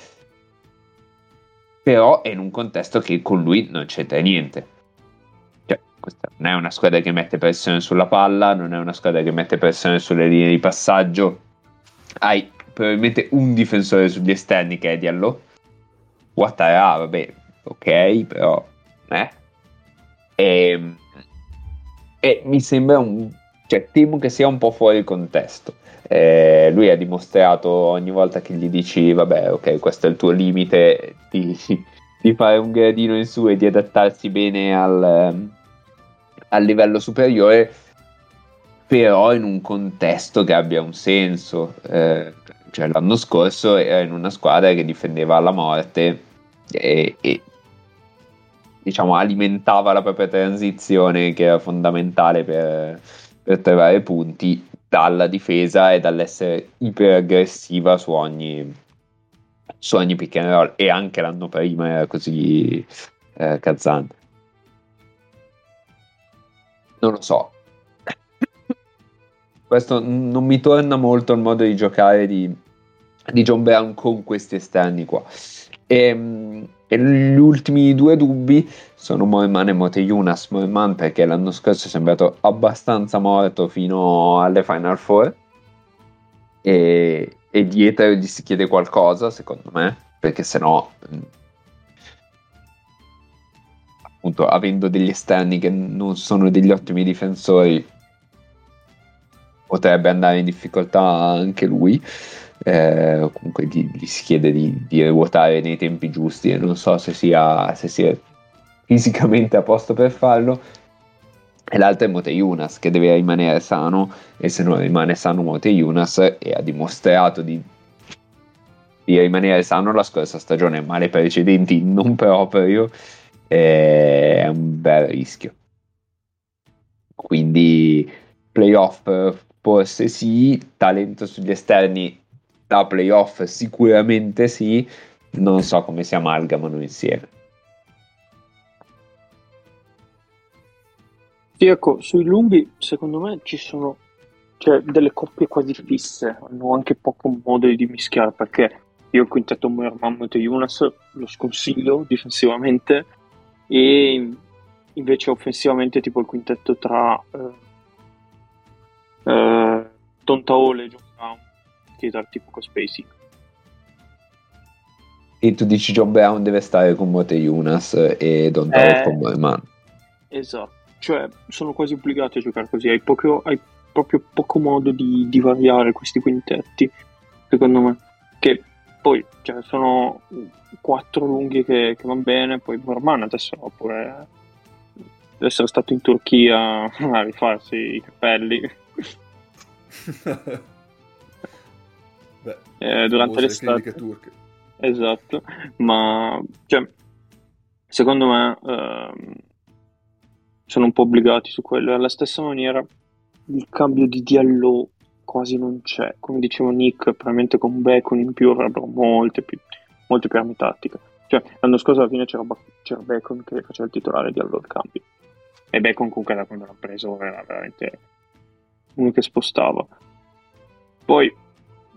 Però è in un contesto che con lui non c'entra niente. Questa non è una squadra che mette pressione sulla palla, non è una squadra che mette pressione sulle linee di passaggio. Hai probabilmente un difensore sugli esterni che è Diallo. Ouattara, vabbè, ok, però... Eh. E, e mi sembra un cioè, temo che sia un po' fuori contesto. Eh, lui ha dimostrato ogni volta che gli dici, vabbè, ok, questo è il tuo limite, di, di fare un gradino in su e di adattarsi bene al, al livello superiore, però in un contesto che abbia un senso. Eh, cioè, l'anno scorso era in una squadra che difendeva alla morte e, e diciamo alimentava la propria transizione che era fondamentale per per trovare punti dalla difesa e dall'essere iperaggressiva su ogni, su ogni pick and roll e anche l'anno prima era così eh, Kazan non lo so. Questo non mi torna molto il modo di giocare di, di John Brown con questi esterni qua. E, ehm, e gli ultimi due dubbi sono Moeman e Moteyunas. Moeman perché l'anno scorso è sembrato abbastanza morto fino alle Final Four. E, e dietro gli si chiede qualcosa, secondo me, perché se no mm, appunto avendo degli esterni che non sono degli ottimi difensori potrebbe andare in difficoltà anche lui eh, comunque gli, gli, si chiede di, di ruotare nei tempi giusti e non so se sia, se sia fisicamente a posto per farlo. E l'altro è Moteyunas che deve rimanere sano e se non rimane sano Moteyunas e ha dimostrato di, di, rimanere sano la scorsa stagione male precedenti non proprio è un bel rischio quindi playoff forse sì talento sugli esterni da playoff sicuramente sì, non so come si amalgamano insieme. Sì, ecco, sui lunghi secondo me ci sono cioè, delle coppie quasi fisse, hanno anche poco modo di mischiare perché io il quintetto Moer Mammut e Yunas lo sconsiglio difensivamente e invece offensivamente tipo il quintetto tra eh, eh, Tontaole e John Brown dal tipo co-spacing. E tu dici John Brown deve stare con Mote Yunas e Don eh, con Boyman. Esatto, cioè sono quasi obbligati a giocare così, hai, poco, hai proprio poco modo di, di, variare questi quintetti, secondo me. Che poi cioè, sono quattro lunghi che, che vanno bene, poi Borman adesso pure deve essere stato in Turchia a rifarsi i capelli. Beh, eh, durante l'estate. turche. Esatto, ma cioè, secondo me ehm, sono un po' obbligati su quello. Alla stessa maniera il cambio di Diallo quasi non c'è. Come diceva Nick, probabilmente con Bacon in più avrebbero molte più, molte più armi tattiche. Cioè, l'anno scorso alla fine c'era, c'era Bacon che faceva il titolare di Allo al cambio. E Bacon comunque da quando l'ha preso era veramente uno che spostava. Poi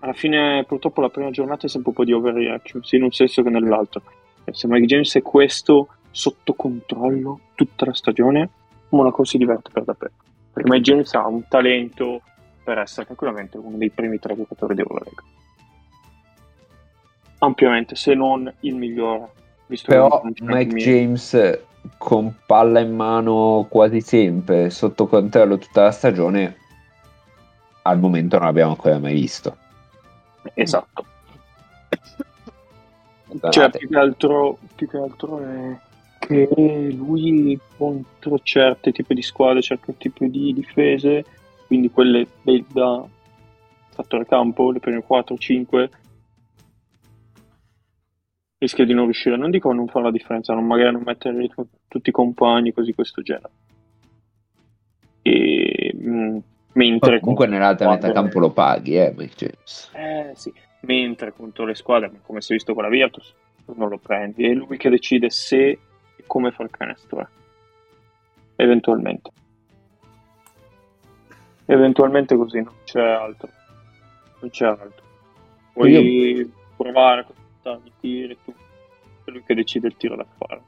alla fine purtroppo la prima giornata è sempre un po' di overreaction, sia in un senso che nell'altro. Se Mike James è questo sotto controllo tutta la stagione, Monaco si diverte per davvero. Perché Mike James ha un talento per essere tranquillamente uno dei primi tre giocatori di Eurolega. Ampiamente, se non il migliore. Visto Però Mike James con palla in mano quasi sempre, sotto controllo tutta la stagione, al momento non l'abbiamo ancora mai visto. Esatto. Cioè, più che, altro, più che altro è che lui contro certi tipi di squadre, certi tipi di difese, quindi quelle da fattore campo, le prime 4-5, rischia di non riuscire, non dico non fare la differenza, non magari non mettere tutti i compagni, così questo genere. E, mh, mm, Mentre comunque nell'altra metà campo lo paghi, eh, eh sì. Mentre contro le squadre, come si è visto con la Virtus, non lo prendi. È lui che decide se e come far canestro. Eh. Eventualmente. Eventualmente così, non c'è altro. Non c'è altro. Puoi Io- provare a contattarmi i tiri tu. È lui che decide il tiro da fare.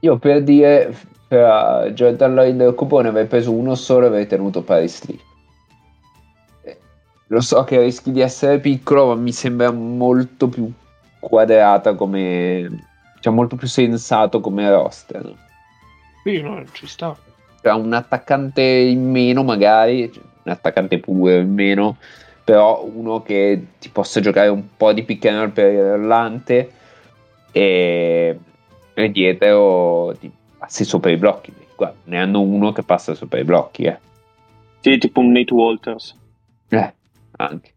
Io per dire, per Jordan Lloyd e Cupone avrei preso uno solo e avrei tenuto Paris Lee. Eh, Lo so che rischi di essere piccolo, ma mi sembra molto più quadrata come... cioè molto più sensato come roster. Sì, no, ci sta. Cioè, un attaccante in meno magari, cioè, un attaccante pure in meno, però uno che ti possa giocare un po' di pick and roll per l'Atlante e, e dietro ti passi sopra i blocchi. Guarda, ne hanno uno che passa sopra i blocchi, eh. Sì, tipo un Nate Walters. Eh, anche.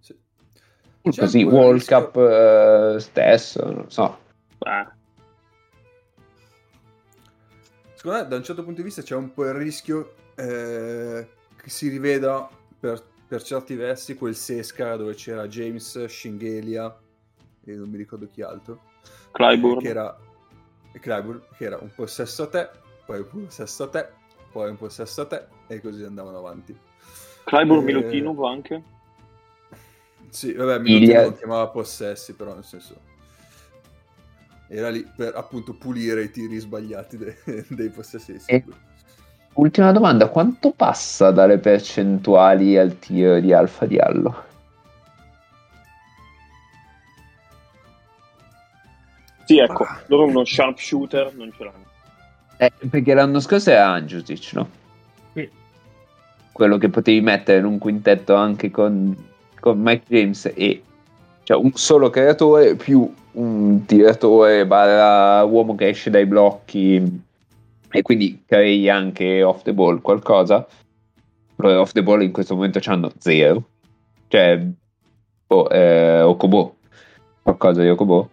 Sì. Così, World Cup eh, stesso, non so. Beh, Secondo me, da un certo punto di vista, c'è un po' il rischio eh, che si riveda per, per certi versi quel Sesca dove c'era James, Shingelia e non mi ricordo chi altro. Clyburn. eh, che era e Clyburn, che era un possesso a te, poi un possesso a te, poi un possesso a te, e così andavano avanti. Clyburn Eh, Milutinov anche. Sì, vabbè, mi Ilya- non chiamava possessi, però nel senso era lì per appunto pulire i tiri sbagliati de- dei possessi. E- Ultima domanda, quanto passa dalle percentuali al tiro di Alfa Diallo? Sì, ecco, Ah. loro uno sharpshooter non ce l'hanno. Eh, perché l'anno scorso era Angiusic, no? Sì. Quello che potevi mettere in un quintetto anche con, con Mike James e cioè un solo creatore più un tiratore barra uomo che esce dai blocchi e quindi crei anche off the ball qualcosa. Però off the ball in questo momento c'hanno zero. Cioè, oh, eh, Okobo. Qualcosa di Okobo.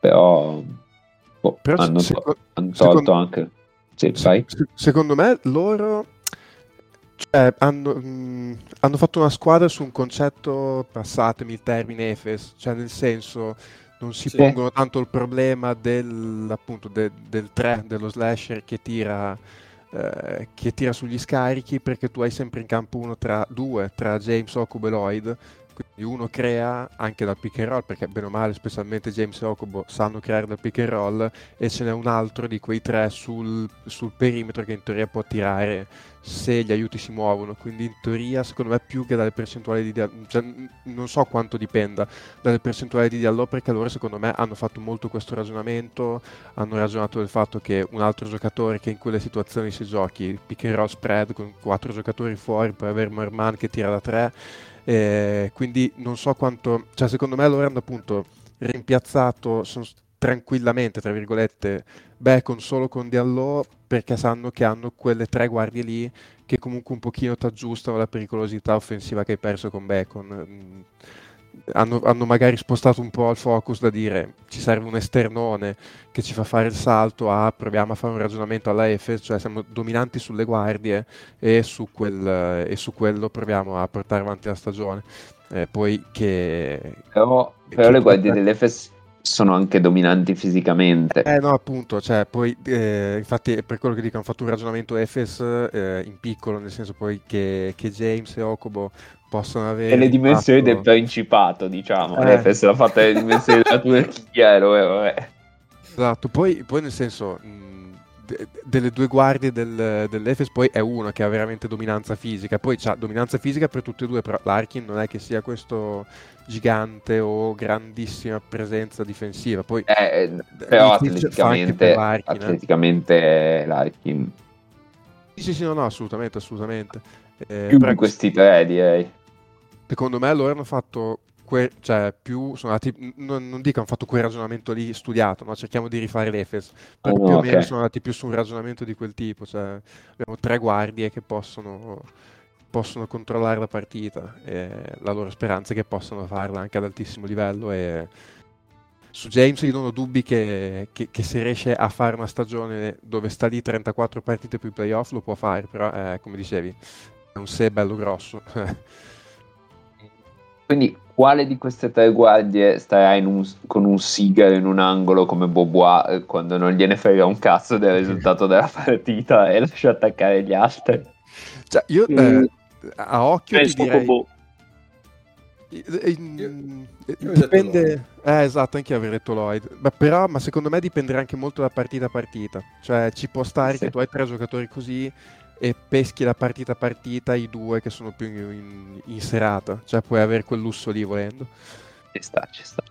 Però, boh, Però hanno, se- to- hanno secondo- tolto anche. Sì, sai? Se- secondo me loro cioè, hanno, mh, hanno fatto una squadra su un concetto, passatemi il termine Efes, cioè nel senso non si Sì. pongono tanto il problema del, appunto, de- del 3, dello slasher che tira, eh, che tira sugli scarichi perché tu hai sempre in campo uno tra due, tra James, Okubo e Lloyd. Quindi uno crea anche dal pick and roll, perché bene o male, specialmente James e Okubo sanno creare dal pick and roll, e ce n'è un altro di quei tre sul, sul perimetro che in teoria può tirare se gli aiuti si muovono. Quindi in teoria, secondo me, più che dalle percentuali di Diallo, cioè, non so quanto dipenda dalle percentuali di Diallo, perché loro secondo me hanno fatto molto questo ragionamento, hanno ragionato del fatto che un altro giocatore che in quelle situazioni si giochi pick and roll spread con quattro giocatori fuori, poi avere Merman che tira da tre. Eh, quindi non so quanto, cioè secondo me loro hanno appunto rimpiazzato tranquillamente, tra virgolette, Bacon solo con Diallo perché sanno che hanno quelle tre guardie lì che comunque un pochino ti aggiustano la pericolosità offensiva che hai perso con Bacon. Hanno, hanno magari spostato un po' il focus da dire ci serve un esternone che ci fa fare il salto a proviamo a fare un ragionamento alla Efes, cioè siamo dominanti sulle guardie e su, quel, e su quello proviamo a portare avanti la stagione. Eh, poi che... Però, però che le guardie dell'Efes sono anche dominanti fisicamente. Eh no, appunto, cioè, poi, eh, infatti per quello che dico, hanno fatto un ragionamento Efes eh, in piccolo, nel senso poi che, che James e Okobo possono avere... E le dimensioni fatto- del Principato, diciamo. Eh. L'Efes l'ha fatta le dimensioni della Turchia, vabbè. Esatto, poi, poi nel senso, mh, de- delle due guardie del, dell'Efes poi è una che ha veramente dominanza fisica, poi c'ha dominanza fisica per tutte e due, però l'Arkin non è che sia questo gigante o grandissima presenza difensiva, poi... Eh, però il Fitch fa anche per atleticamente, l'Arkin, eh. atleticamente l'Arkin Sì, sì, sì, no, no, assolutamente, assolutamente. Eh, più però di questi tre direi. Secondo me loro hanno fatto, que- cioè più, sono andati, non, non dico hanno fatto quel ragionamento lì studiato, no? cerchiamo di rifare l'Efes, però Ah, più no, o meno sono andati più su un ragionamento di quel tipo, cioè abbiamo tre guardie che possono, possono controllare la partita e la loro speranza è che possano farla anche ad altissimo livello e su James io non ho dubbi che, che- che se riesce a fare una stagione dove sta lì 34 partite più playoff lo può fare, però eh, come dicevi è un se bello grosso. Quindi quale di queste tre guardie starà in un- con un sigaro in un angolo come Bobois eh, quando non gliene frega un cazzo del risultato della partita e lascia attaccare gli altri? Cioè, io Mm. eh, a occhio ti Penso direi... Bobo. Eh, eh, dipende, eh, esatto, anche io avrei detto Lloyd. Ma però, ma secondo me dipenderà anche molto da partita a partita. Cioè, ci può stare Sì. che tu hai tre giocatori così e peschi da partita a partita i due che sono più in, in serata. Cioè, puoi avere quel lusso lì volendo. Ci sta, ci sta.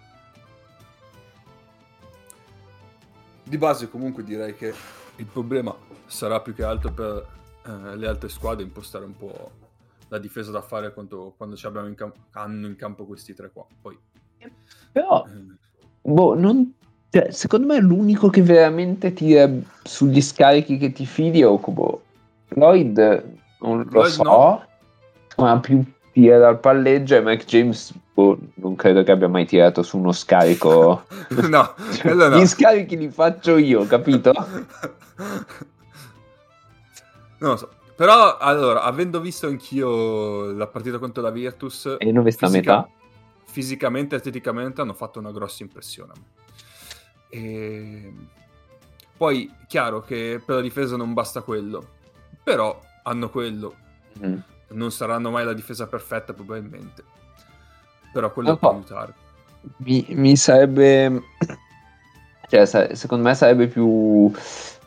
Di base comunque direi che il problema sarà più che altro per eh, le altre squadre impostare un po' la difesa da fare quando, quando ci abbiamo in cam- hanno in campo questi tre qua. Poi, Però, eh, boh, non... cioè, secondo me l'unico che veramente tira sugli scarichi che ti fidi è Okubo. Lloyd non lo Lloyd so, no. ma più tira dal palleggio e Mike James boh, non credo che abbia mai tirato su uno scarico. no, Cioè, no. Gli scarichi li faccio io, capito? Non lo so. Però, allora, avendo visto anch'io la partita contro la Virtus, E dove sta a fisica- metà? fisicamente e esteticamente hanno fatto una grossa impressione. E... Poi, chiaro che per la difesa non basta quello, però hanno quello. Mm. Non saranno mai la difesa perfetta, probabilmente. Però quello può aiutare. Mi, mi sarebbe. Cioè, sa- secondo me sarebbe più,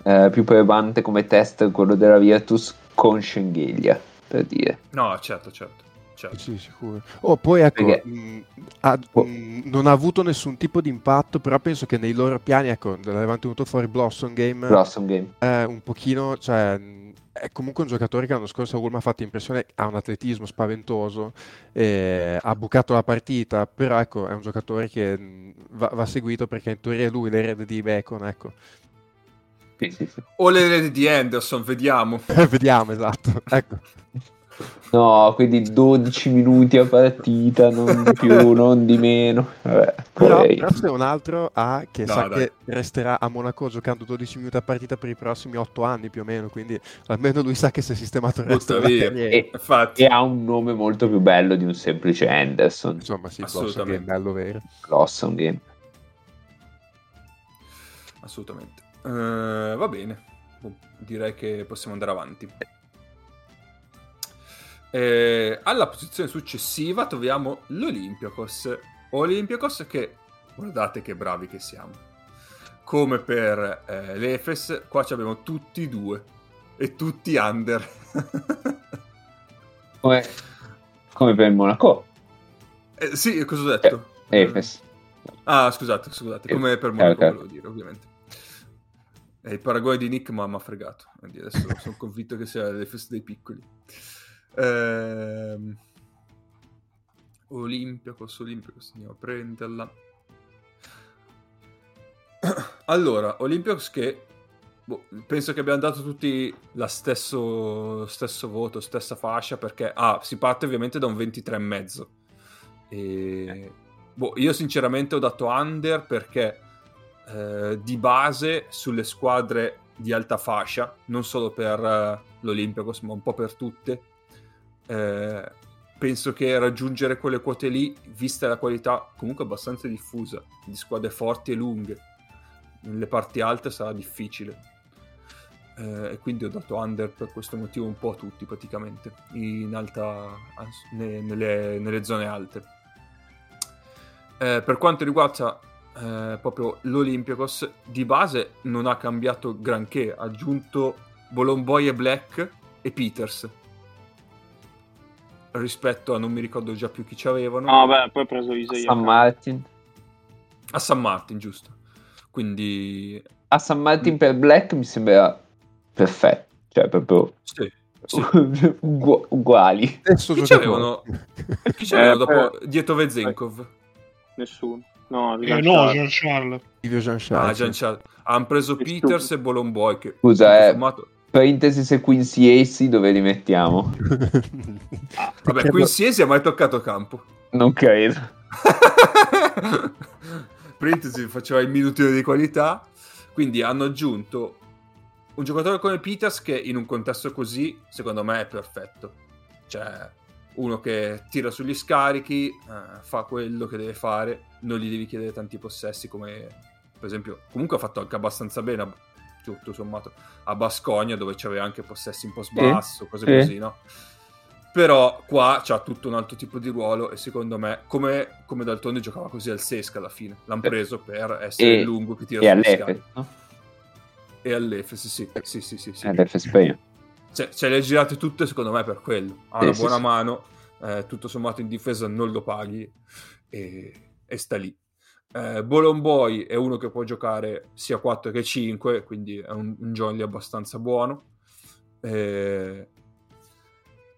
eh, più probante come test quello della Virtus con Schengelia, per dire. No, certo, certo. certo. Sì, sicuro. Oh, poi ecco, Perché- mh, ha- Oh. mh, non ha avuto nessun tipo di impatto, però penso che nei loro piani, ecco, l'avevano tenuto fuori Blossom Game. Blossom Game. è un pochino, cioè, mh, è comunque un giocatore che l'anno scorso a Ulm ha fatto impressione, ha un atletismo spaventoso, eh, ha bucato la partita, però ecco, è un giocatore che mh, va, va seguito perché in teoria è lui l'erede di Bacon, ecco. Sì, sì, sì. O le reti di Anderson, vediamo. Vediamo, esatto. Ecco. No, quindi 12 minuti a partita, non di più, non di meno. Vabbè, Però, però c'è un altro A che No, sa dai. che resterà a Monaco giocando 12 minuti a partita per i prossimi 8 anni più o meno, quindi almeno lui sa che si è sistemato il resto. E- Infatti, E ha un nome molto più bello di un semplice Anderson. Insomma, sì, Blossom bello vero. Blossom Game. assolutamente. Eh, va bene. Boh, direi che possiamo andare avanti. Eh, alla posizione successiva troviamo l'Olympiakos. Olympiakos che, guardate che bravi che siamo. Come per eh, l'Efes, qua ci abbiamo tutti e due. E tutti under. Come, come per il Monaco. Eh, sì, cosa ho detto? Efes. Ah, scusate, scusate, Eh, come per Monaco ok. volevo dire, ovviamente. Eh, il paragone di Nick ma mi ha fregato, quindi adesso sono convinto che sia le feste dei piccoli. Ehm... Olympiacos, Olympiacos, andiamo a prenderla. Allora, Olympiacos che boh, penso che abbiamo dato tutti lo stesso, stesso voto, stessa fascia, perché ah, si parte ovviamente da un 23,5. E boh, io sinceramente ho dato under perché eh, di base sulle squadre di alta fascia, non solo per eh, l'Olympiacos, ma un po' per tutte, eh, penso che raggiungere quelle quote lì, vista la qualità comunque abbastanza diffusa di squadre forti e lunghe, nelle parti alte sarà difficile. Eh, quindi ho dato under per questo motivo un po' a tutti praticamente alta nelle, nelle zone alte Eh, per quanto riguarda eh, proprio l'Olympiakos di base non ha cambiato granché ha aggiunto Bolomboy e Black e Peters rispetto a non mi ricordo già più chi ci avevano No, vabbè, poi ha preso Isaiah. San Martin. a San Martin giusto quindi A San Martin per Black mi sembra perfetto. Cioè, proprio sì, sì. ugu- uguali. Stesso Chi c'avevano? chi c'avevano Eh, dopo dietro Vezenkov Nessuno. No, Eh, Jean no, Charles. Jean Charles. Silvio Jean ah, Charles. Hanno preso Peters e Bolomboy che Scusa, eh. sommato- Parentesi se Quincy Ace dove li mettiamo? vabbè Credo- qui si è mai toccato campo Non credo. Printesi faceva il minutino di qualità. Quindi hanno aggiunto un giocatore come Peters che in un contesto così, secondo me, è perfetto. Cioè, uno che tira sugli scarichi, eh, fa quello che deve fare, non gli devi chiedere tanti possessi come per esempio, comunque ha fatto anche abbastanza bene, tutto sommato, a Bascogna dove c'aveva anche possessi un po' sbasso, cose sì. così, no? Però qua c'ha tutto un altro tipo di ruolo e secondo me, come, come Daltone giocava così al Sesca alla fine, l'hanno preso per essere E- lungo che tira E all'Efe, scarichi. no? E all'Efe, sì, sì, sì, sì, sì, sì. Eh, All'Efe Spagna. Cioè, ce le ha girate tutte secondo me per quello. Ha Sì, una sì, buona sì. mano, eh, tutto sommato in difesa non lo paghi e, e sta lì. Eh, Bolomboy è uno che può giocare sia 4 che 5, quindi è un, un jolly abbastanza buono. Eh,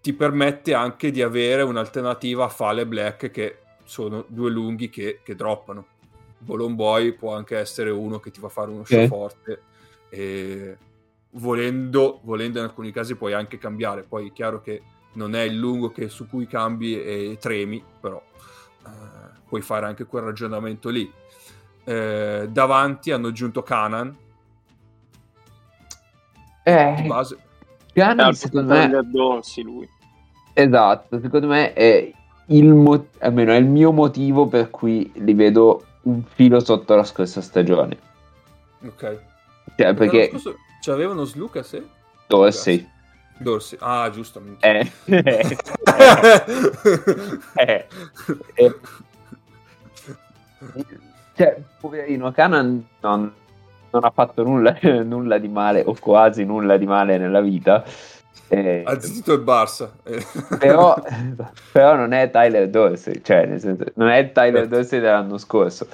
ti permette anche di avere un'alternativa a Fale Black che sono due lunghi che, che droppano. Bolomboy può anche essere uno che ti fa fare uno show forte e volendo, volendo in alcuni casi puoi anche cambiare. Poi è chiaro che non è il lungo che, su cui cambi e tremi, però eh, puoi fare anche quel ragionamento lì. Eh, davanti hanno aggiunto Canan di Eh, base. È Gunn, al secondo me, del dorsi lui. esatto, secondo me è il, mo- almeno è il mio motivo per cui li vedo un filo sotto la scorsa stagione. Ok. Cioè, perché scorso C'avevano Slucas e Dorsey Dorsey. Ah, giusto. eh, eh, eh, eh, cioè, poverino, Canan non, non ha fatto nulla, nulla di male o quasi nulla di male nella vita. Eh, Ha zittito il Barça. Però, però non è Tyler Dorsey, cioè nel senso, non è Tyler Certo. Dorsey dell'anno scorso.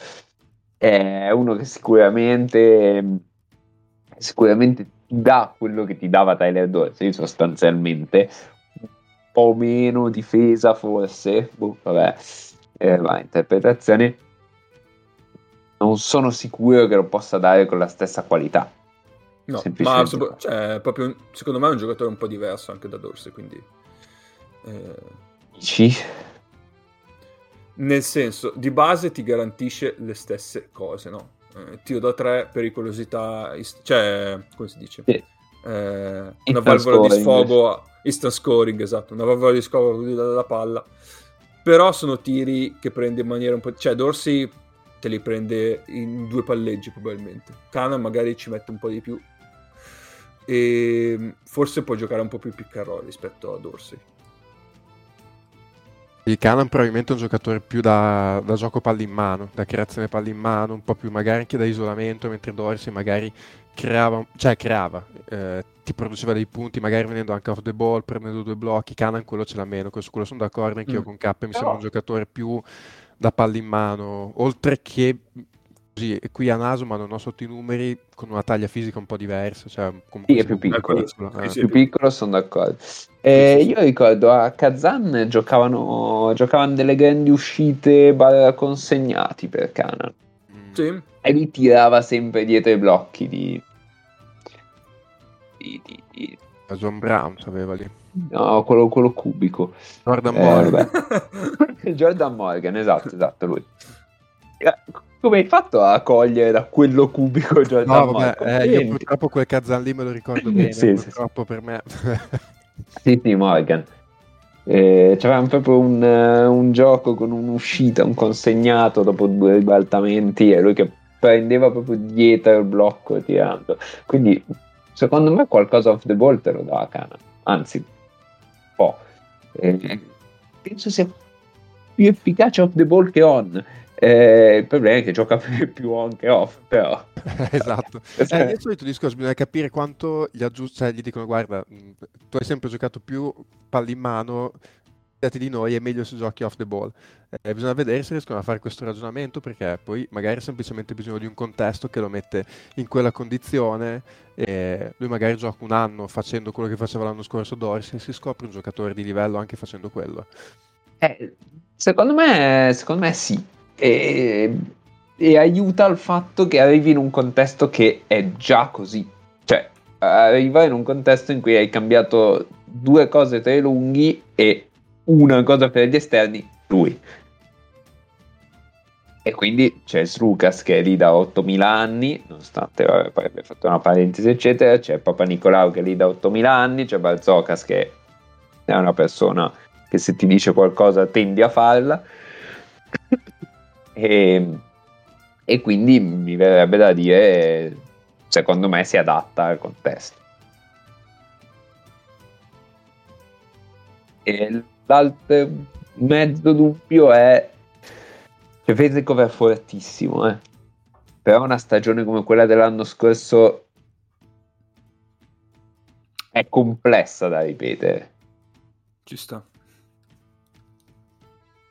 È uno che sicuramente, sicuramente ti dà quello che ti dava Tyler Dorsey, sostanzialmente. Un po' meno difesa, forse. Boh, vabbè, eh, va, interpretazioni. Non sono sicuro che lo possa dare con la stessa qualità. No, ma cioè, proprio un- secondo me è un giocatore un po' diverso anche da Dorsey, quindi... eh, Dici? nel senso, di base ti garantisce le stesse cose, no? Eh, tiro da tre, pericolosità, ist- cioè, come si dice? Sì. Eh, una valvola di sfogo, instant scoring, esatto, una valvola di sfogo dalla palla. Però sono tiri che prende in maniera un po'... Cioè, Dorsey te li prende in due palleggi probabilmente. Cana magari ci mette un po' di più. E forse può giocare un po' più pick and roll rispetto a Dorsey. Il Canan probabilmente è un giocatore più da, da gioco palla in mano, da creazione palla in mano, un po' più magari anche da isolamento, mentre Dorsey magari creava, cioè creava, eh, ti produceva dei punti, magari venendo anche off the ball, prendendo due blocchi, Canan quello ce l'ha meno, su quello sono d'accordo anch'io Mm. con K, mi Però- sembra un giocatore più da palla in mano, oltre che così, è qui a naso ma non ho sotto i numeri, con una taglia fisica un po' diversa, cioè Sì, è sia più piccolo. eh. Sì, più piccolo sono d'accordo. Eh. Io ricordo a Kazan giocavano, giocavano delle grandi uscite barra consegnati per Canan Mm. Sì, e lui tirava sempre dietro i blocchi di, di- di- di- Eh, John Brown aveva lì. No, quello, quello cubico. Jordan Eh, vabbè. Jordan Morgan, esatto, esatto, lui. Eh, Come hai fatto a cogliere da quello cubico Jordan No, vabbè, Morgan? eh, io purtroppo quel Kazan lì me lo ricordo bene, Sì, sì, purtroppo per me. Sì, sì, Morgan. Eh, c'avevamo proprio un, eh, un gioco con un'uscita, un consegnato dopo due ribaltamenti e lui che prendeva proprio dietro il blocco tirando. Quindi, secondo me, qualcosa off the ball te lo dà a Cana. Anzi. Eh, penso sia più efficace off the ball che on. Eh, il problema è che gioca più on che off, però. esatto. Eh, il solito discorso, bisogna capire quanto gli aggiusti, cioè gli dicono guarda, tu hai sempre giocato più palli in mano di noi, è meglio se giochi off the ball. Eh, bisogna vedere se riescono a fare questo ragionamento perché poi magari ha semplicemente bisogno di un contesto che lo mette in quella condizione e lui magari gioca un anno facendo quello che faceva l'anno scorso Doris e si scopre un giocatore di livello anche facendo quello. Eh, secondo me, secondo me sì. E, e aiuta il fatto che arrivi in un contesto che è già così. Cioè, arriva in un contesto in cui hai cambiato due cose tra i lunghi e una cosa per gli esterni, lui. E quindi c'è Slucas che è lì da 8000 anni, nonostante vabbè, poi abbia fatto una parentesi, eccetera. C'è Papa Nicolau che è lì da 8000 anni, c'è Balzokas che è una persona che se ti dice qualcosa tendi a farla. e, e quindi mi verrebbe da dire, secondo me si adatta al contesto. E l'altro mezzo dubbio è cioè Vezekov è fortissimo eh. però una stagione come quella dell'anno scorso è complessa da ripetere. Ci sta.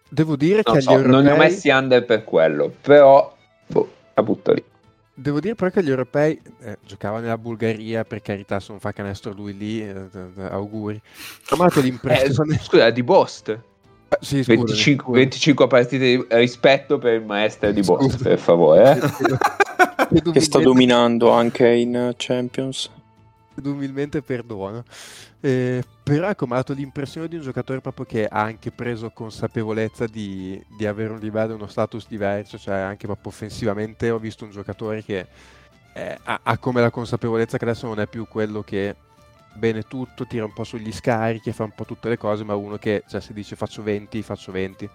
Devo dire non che so, europei... non li ho messi under per quello però boh, la butto lì Devo dire però che gli europei eh, giocava nella Bulgaria, per carità, se non fa canestro lui lì, eh, eh, auguri. Ho amato l'impressione... Eh, scusa, di Bost. Ah, sì, scusami, 25, scusami. 25 partite di rispetto per il maestro di Bost, per favore. Eh? Che sta dominando anche in Champions. Chiedo umilmente perdono. Eh, però ecco, mi ha dato l'impressione di un giocatore proprio che ha anche preso consapevolezza di, di avere un livello, uno status diverso, cioè anche proprio offensivamente ho visto un giocatore che eh, ha, ha come la consapevolezza che adesso non è più quello che bene tutto, tira un po' sugli scarichi, fa un po' tutte le cose, ma uno che cioè, si dice faccio 20, faccio 20.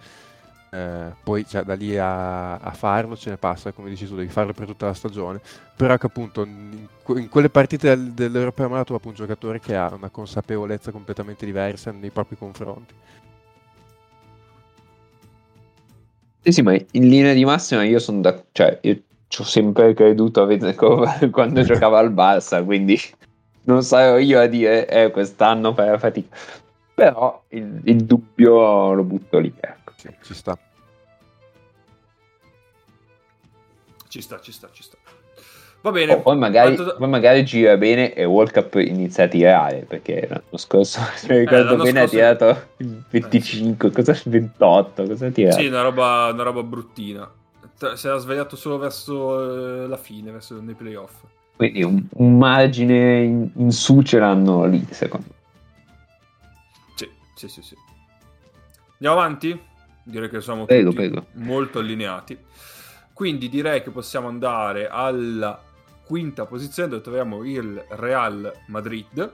Eh, poi cioè, da lì a, a farlo ce ne passa, come dici tu, devi farlo per tutta la stagione. Però che appunto in, in quelle partite del, dell'Europeo dato proprio un giocatore che ha una consapevolezza completamente diversa nei propri confronti. Sì, sì, ma in linea di massima io sono da... cioè, io ci ho sempre creduto a Vezekov quando giocava al Barça, quindi non sarò io a dire eh, quest'anno farà fatica. Però il, il dubbio lo butto lì, ecco. Sì, ci sta. Ci sta ci sta ci sta va bene O poi, magari, da- poi magari gira bene e World Cup inizia a tirare, perché l'anno scorso, se mi ricordo l'anno bene, scorso- ha tirato il 25, cosa 28, cosa ha tirato? Sì, una roba, una roba bruttina. Si era svegliato solo verso eh, la fine, verso nei playoff. Quindi un, un margine in, in su ce l'hanno lì, secondo me. Sì, sì, sì, sì. Andiamo avanti? Direi che siamo Prego, prego. molto allineati. Quindi direi che possiamo andare alla quinta posizione dove troviamo il Real Madrid.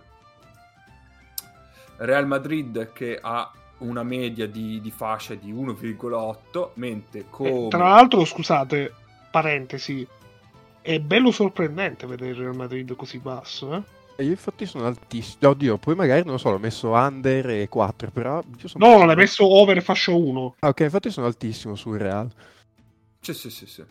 Real Madrid che ha una media di, di fascia di 1,8, mentre come... Eh, tra l'altro, scusate, parentesi, è bello sorprendente vedere il Real Madrid così basso, eh? E io infatti sono altissimo. Oddio, poi magari non lo so, l'ho messo under e 4, però io sono No, l'hai messo over fascia 1. Ah, ok, infatti sono altissimo sul Real. Sì, sì, sì, sì.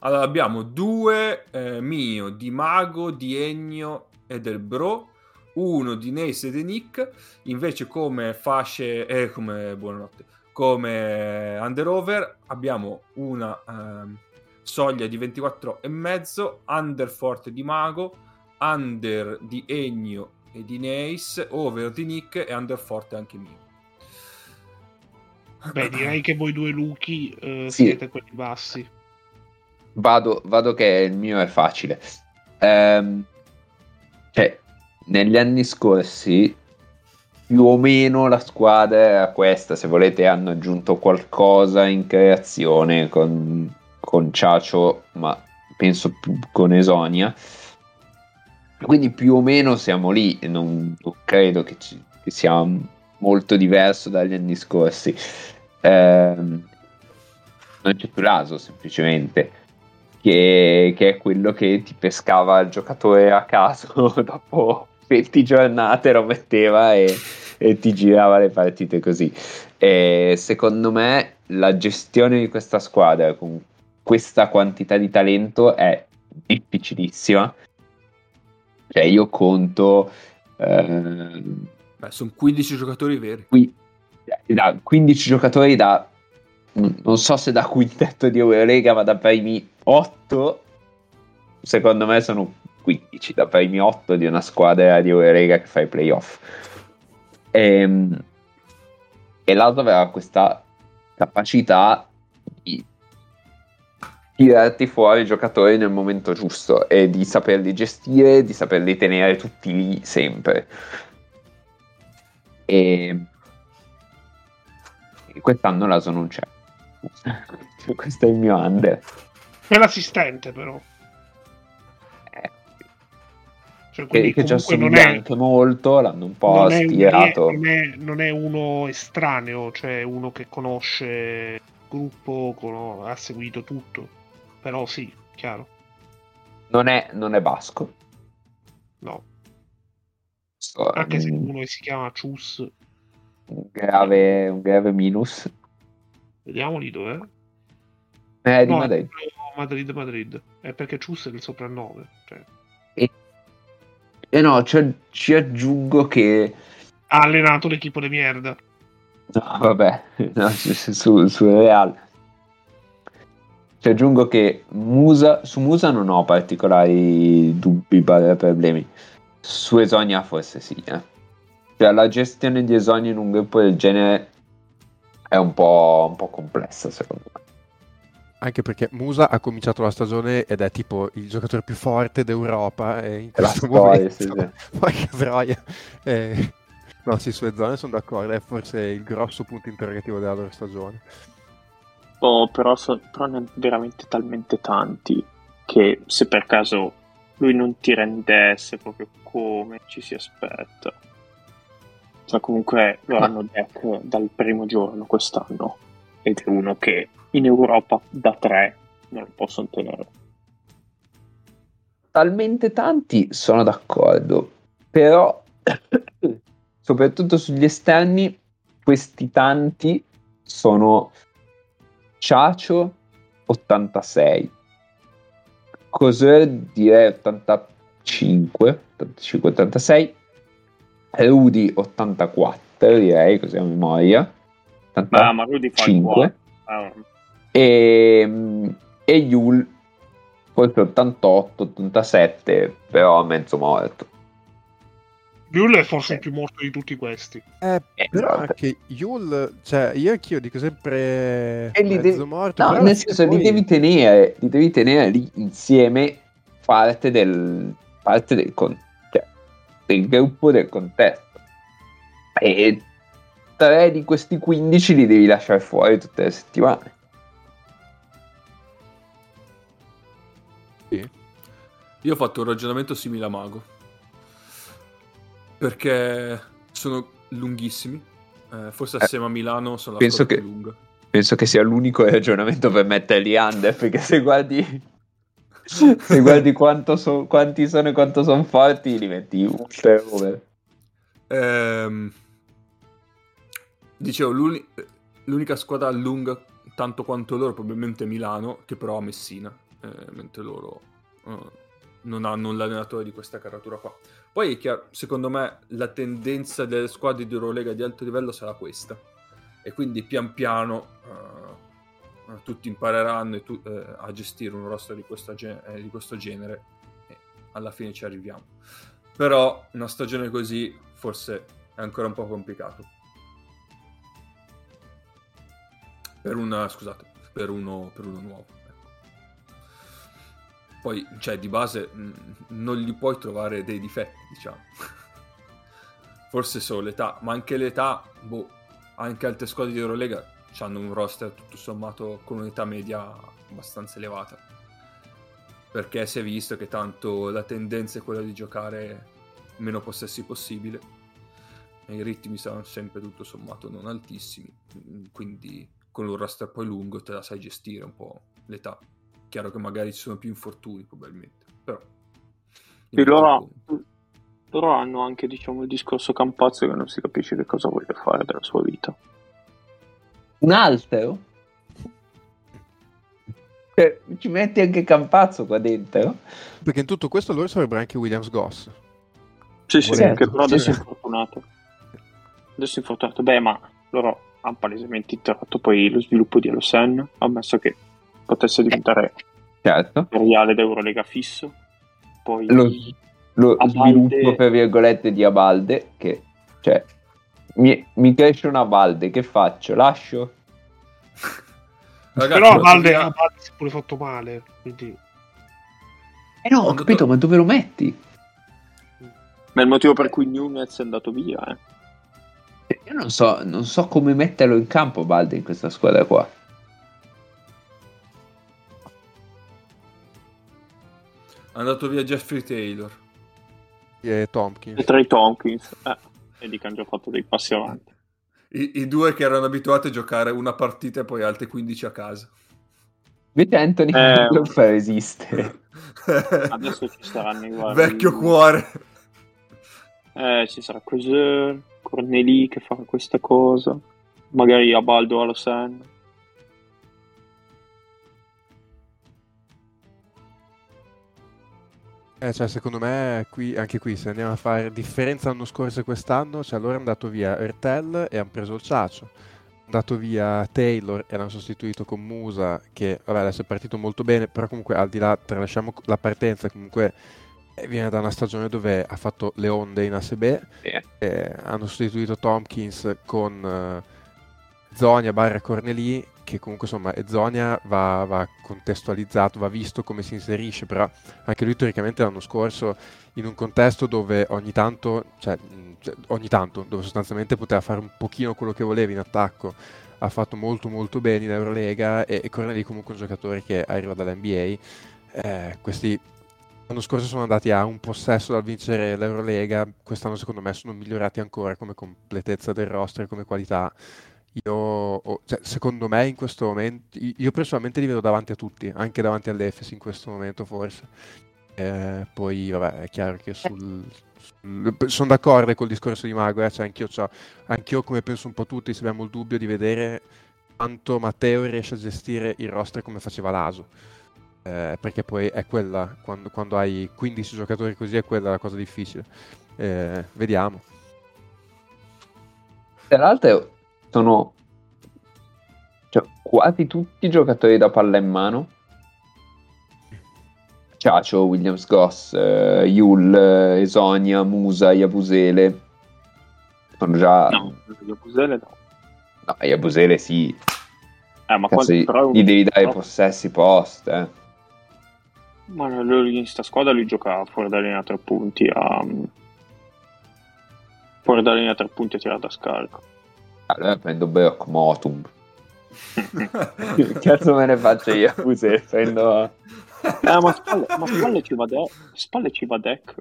Allora abbiamo due eh, mio di Mago, di Ennio e del Bro, uno di Nace e di Nick, invece come fasce, eh, come buonanotte, come under-over abbiamo una ehm, soglia di 24 e mezzo, under forte di Mago, under di Ennio e di Nace, over di Nick e under forte anche mio. Beh, direi che voi due Luchi eh, Sì. siete quelli bassi. Vado, vado che il mio è facile. Ehm, cioè, negli anni scorsi, più o meno la squadra era questa. Se volete, hanno aggiunto qualcosa in creazione con, con Ciacio, ma penso con Esonia. Quindi più o meno siamo lì. e Non, non credo che, ci- che sia molto diverso dagli anni scorsi. Ehm, non c'è più Laso, semplicemente che, che è quello che ti pescava il giocatore a caso dopo 20 giornate, lo metteva e, e ti girava le partite così. E secondo me la gestione di questa squadra con questa quantità di talento è difficilissima. Cioè io conto ehm, Beh, sono 15 giocatori veri. qui da 15 giocatori da non so se da quintetto di Eurolega ma da primi 8 secondo me sono 15 da primi 8 di una squadra di Eurolega che fa i playoff Ehm, e l'altro aveva questa capacità di tirarti fuori i giocatori nel momento giusto e di saperli gestire, di saperli tenere tutti lì sempre. E, e quest'anno l'Aso non c'è. Questo è il mio under. È l'assistente, però. Eh, Cioè, che, quindi che già comunque non somiglia è, anche molto, l'hanno un po' non, è, stirato. alien- non, è, non è uno estraneo, cioè uno che conosce il gruppo, cono- ha seguito tutto. Però sì, chiaro. Non è, non è basco. No. È Anche se un, uno che si chiama Chus, un grave, un grave minus. vediamoli dov'è. Eh, di No, Madrid. è Madrid, Madrid. È perché Chus è il soprannome. Cioè, E no, ci, ci aggiungo che ha allenato l'equipo di merda. No, vabbè, no, su, su, Real. Ci aggiungo che Musa, su Musa non ho particolari dubbi, problemi. Su Esonia forse sì. eh. Cioè, la gestione di Esonia in un gruppo del genere è un po', un po' complessa, secondo me. Anche perché Musa ha cominciato la stagione ed è tipo il giocatore più forte d'Europa e in È la questo storia, momento, sì, sì. porca troia. Eh, no, sì, sulle zone sono d'accordo, è forse il grosso punto interrogativo della loro stagione. Oh, però, so- però ne veramente talmente tanti che se per caso lui non ti rendesse proprio come ci si aspetta. Cioè, comunque lo Ma- hanno deck dal primo giorno quest'anno. Ed è uno che in Europa da tre non lo possono tenere. Talmente tanti sono d'accordo, però soprattutto sugli esterni questi tanti sono Ciacio 86, Coser direi 85, 85 86, Rudy 84 direi così a memoria, Ma, ma Rudy fa il 85 cuore. Ah, e, e Yul forse 88, 87, però mezzo morto. Yul è forse il più morto di tutti questi. Eh, Eh, però vabbè. anche Yul, cioè io anch'io dico sempre E li mezzo devi- morto, No, nel senso li poi- devi tenere, li devi tenere lì insieme parte del, parte del, con- del gruppo del contesto. E tre di questi 15 li devi lasciare fuori tutte le settimane. Sì. Io ho fatto un ragionamento simile a Mago. Perché sono lunghissimi. Eh, forse assieme a Milano sono la penso che- più lunga. Penso che sia l'unico ragionamento per metterli under, perché se guardi, se guardi quanto so- quanti sono e quanto sono forti, li metti ultra over. Ehm, dicevo, l'uni- l'unica squadra lunga tanto quanto loro probabilmente Milano, che però ha Messina, eh, mentre loro eh, non hanno l'allenatore di questa caratura qua. Poi è chiaro, secondo me la tendenza delle squadre di Eurolega di alto livello sarà questa. E quindi pian piano eh, eh, tutti impareranno e tu- eh, a gestire un roster di, questa ge- eh, di questo genere e alla fine ci arriviamo. Però una stagione così forse è ancora un po' complicato. Per una, scusate, per uno, per uno nuovo. ecco. Poi, cioè, di base mh, non gli puoi trovare dei difetti, diciamo. Forse solo l'età, ma anche l'età, boh, anche altre squadre di Eurolega hanno un roster tutto sommato con un'età media abbastanza elevata. Perché si è visto che tanto la tendenza è quella di giocare meno possessi possibile e i ritmi saranno sempre tutto sommato non altissimi, quindi con un roster poi lungo te la sai gestire un po' l'età. Chiaro che magari ci sono più infortuni probabilmente, però... Sì, loro, loro hanno anche diciamo, il discorso Campazzo che non si capisce che cosa voglia fare della sua vita. Un altro? Ci metti anche Campazzo qua dentro? Perché in tutto questo loro sarebbero anche Williams Goss. Sì, sì, che però adesso è sì. infortunato. Adesso è infortunato. Beh, ma loro hanno palesemente interrotto poi lo sviluppo di Elosen, ammesso che potesse diventare Certo. seriale d'Eurolega fisso. Poi Lo, lo Abalde- sviluppo, per virgolette, di Abalde, che, cioè, mi, mi cresce una Balde, che faccio? Lascio? Ragazzi, Però a ma Valde, dobbiamo- a Valde si è pure fatto male. Quindi... Eh no, ho capito, to- ma dove lo metti? Ma è il motivo per cui Nunez è andato via, eh. Io non so, non so come metterlo in campo Balde in questa squadra qua. È andato via Jeffrey Taylor. e Tompkins. E tra i Tompkins. Eh, vedi che hanno già fatto dei passi avanti. I, I due che erano abituati a giocare una partita e poi altre 15 a casa. Vedi Anthony Eh. non fa esistere. Adesso ci saranno i guardi. Vecchio cuore. Eh, ci sarà così. Corneli che fa questa cosa. Magari a Baldo Eh, cioè, secondo me, qui, anche qui, se andiamo a fare differenza l'anno scorso e quest'anno, cioè loro è andato via Ertel e hanno preso il Ciacio. È andato via Taylor e l'hanno sostituito con Musa, che vabbè, adesso è partito molto bene, però comunque al di là, tralasciamo la partenza, comunque eh, viene da una stagione dove ha fatto le onde in ASB. Sì. Eh, hanno sostituito Tompkins con eh, Zonia barra Corneli, che comunque insomma è Zonia va, va contestualizzato, va visto come si inserisce, però anche lui teoricamente l'anno scorso in un contesto dove ogni tanto, cioè, cioè, ogni tanto, dove sostanzialmente poteva fare un pochino quello che voleva in attacco, ha fatto molto molto bene in Eurolega e, e Corneli comunque un giocatore che arriva dall'NBA. Eh, questi l'anno scorso sono andati a un possesso dal vincere l'Eurolega, quest'anno secondo me sono migliorati ancora come completezza del roster come qualità. Io, cioè, secondo me in questo momento, io personalmente li vedo davanti a tutti, anche davanti all'Efes in questo momento forse. Eh, poi vabbè è chiaro che sul, sul- sono d'accordo col discorso di Mago, eh, cioè, anch'io, c'ho- anch'io come penso un po' tutti, se abbiamo il dubbio di vedere quanto Matteo riesce a gestire il roster come faceva l'Aso. Eh, perché poi è quella, quando, quando hai 15 giocatori così, è quella la cosa difficile. Eh, vediamo. Tra l'altro sono cioè, quasi tutti i giocatori da palla in mano. Ciacio, Williams Goss, eh, Yul, eh, Esonia, Musa, Iabusele. Sono già... No, Iabusele no. No, Iabusele sì. Eh, ma Cazzo, quando, gli, però, gli devi dare però- possessi post, eh. Ma lui in sta squadra lui gioca fuori da linea a tre punti a... Fuori da linea a tre punti a tirare da scarico. Allora prendo Brock Motum. Che cazzo me ne faccio io? Iabusele, prendo... Eh, ma spalle, ma spalle ci va de- spalle ci va deck.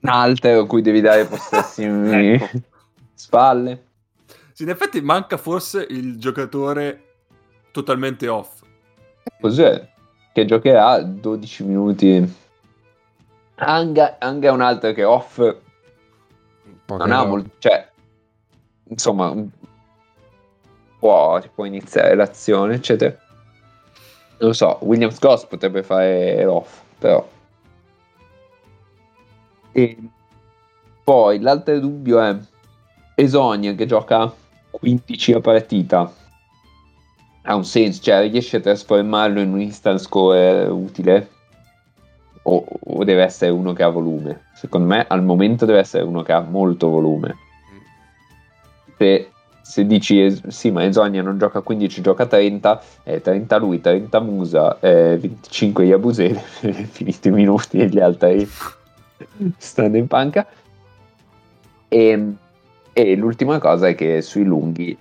Un altro a cui devi dare possessi Ecco. spalle. Sì, in effetti manca forse il giocatore totalmente off. Cos'è? Che giocherà 12 minuti. Anga, Anga è un altro che off Poche non ha molto. Cioè, insomma, può tipo iniziare l'azione, eccetera. Non lo so, Williams Goss potrebbe fare l'off, però. E poi l'altro dubbio è Esonia che gioca 15 a partita. Ha un senso, cioè riesce a trasformarlo in un instant score utile? O, o deve essere uno che ha volume? Secondo me al momento deve essere uno che ha molto volume. Se, se dici sì, ma Esonia non gioca 15, gioca 30, eh, 30 lui, 30 Musa, eh, 25 Yabusele, finiti i minuti e gli altri stanno in panca. E, e l'ultima cosa è che sui lunghi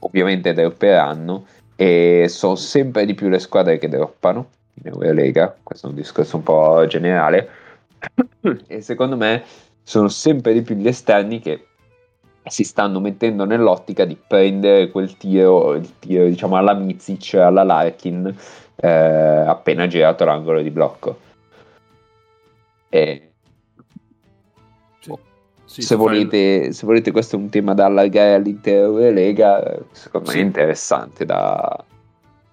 ovviamente dropperanno e sono sempre di più le squadre che droppano in Eurolega, questo è un discorso un po' generale e secondo me sono sempre di più gli esterni che si stanno mettendo nell'ottica di prendere quel tiro, il tiro diciamo alla Mizic, alla Larkin eh, appena girato l'angolo di blocco e Sì. Sì, se, fai volete, se volete questo è un tema da allargare all'intera Eurolega eh, secondo me Sì. è interessante da,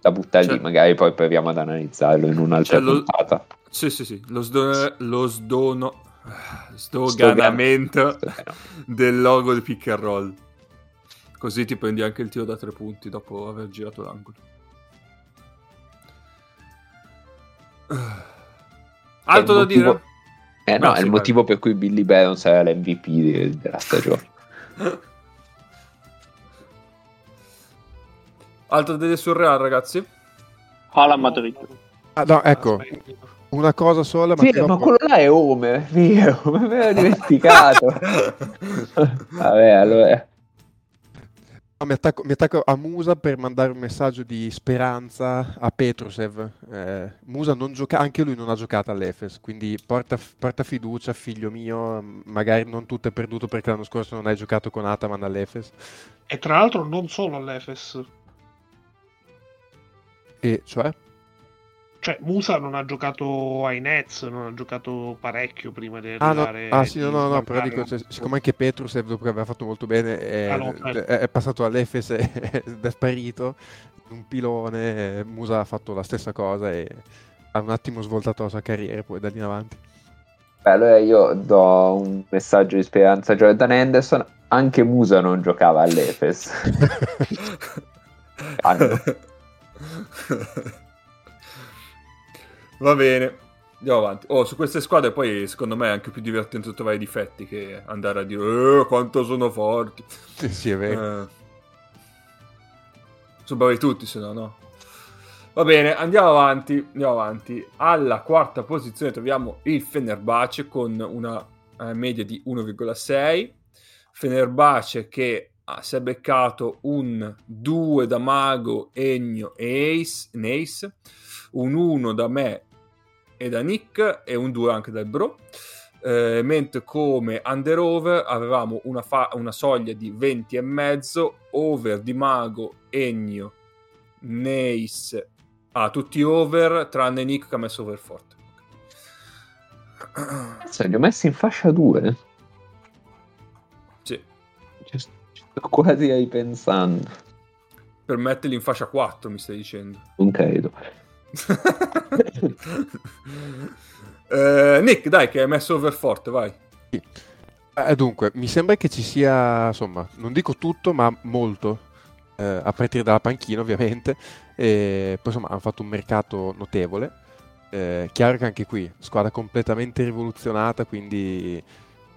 da buttare Cioè- lì magari poi proviamo ad analizzarlo in un'altra Cioè, lo- puntata Sì, sì, sì. Lo, sdo- lo sdono... Sdoganamento del logo di pick and roll. Così ti prendi anche il tiro da tre punti dopo aver girato l'angolo. Altro da motivo- dire? eh no No, è il motivo per cui Billy Barron sarà l'MVP de- della stagione Altro da dire sul Real, ragazzi? Alla Madrid. Ah, no, ecco, una cosa sola, ma sì, ma quello là è Homer è vero me l'ero dimenticato vabbè allora No, mi, attacco, mi attacco a Musa per mandare un messaggio di speranza a Petrusev. Eh, Musa non gioca, anche lui non ha giocato all'Efes, quindi porta, porta, fiducia, figlio mio. Magari non tutto è perduto perché l'anno scorso non hai giocato con Ataman all'Efes. E tra l'altro non solo all'Efes. E cioè? Cioè, Musa non ha giocato ai Nets, non ha giocato parecchio prima di ah, arrivare... No. Ah, sì, no, no, no, però dico, cioè, siccome anche Petrus, dopo che aveva fatto molto bene, è, ah, no, certo. è passato all'Efes ed è sparito, un pilone, Musa ha fatto la stessa cosa e ha un attimo svoltato la sua carriera poi da lì in avanti. Beh, allora io do un messaggio di speranza a Jordan Anderson, anche Musa non giocava all'Efes. Va bene, andiamo avanti. Oh, su queste squadre poi secondo me è anche più divertente trovare i difetti che andare a dire eh, quanto sono forti. Sì, sì, è vero. Eh. Sono bravi tutti, se no, no. Va bene, andiamo avanti, andiamo avanti. Alla quarta posizione troviamo il Fenerbahce con una eh, media di 1,6. Fenerbahce che ah, si è beccato un 2 da Mago, Egno e Ace, Ace un 1 da me e da Nick e un 2 anche dal Bro. Eh, mentre come under over avevamo una, fa- una soglia di 20 e mezzo, over di Mago, Ennio, Nace, ah, tutti over tranne Nick che ha messo over forte. Cazzo, li ho messi in fascia 2. Sì. Ci sto quasi ripensando. Per metterli in fascia 4, mi stai dicendo. Non credo eh, Nick, dai, che hai messo over vai. Eh, dunque, mi sembra che ci sia, insomma, non dico tutto, ma molto, eh, a partire dalla panchina ovviamente, e poi insomma hanno fatto un mercato notevole. Eh, chiaro che anche qui, squadra completamente rivoluzionata, quindi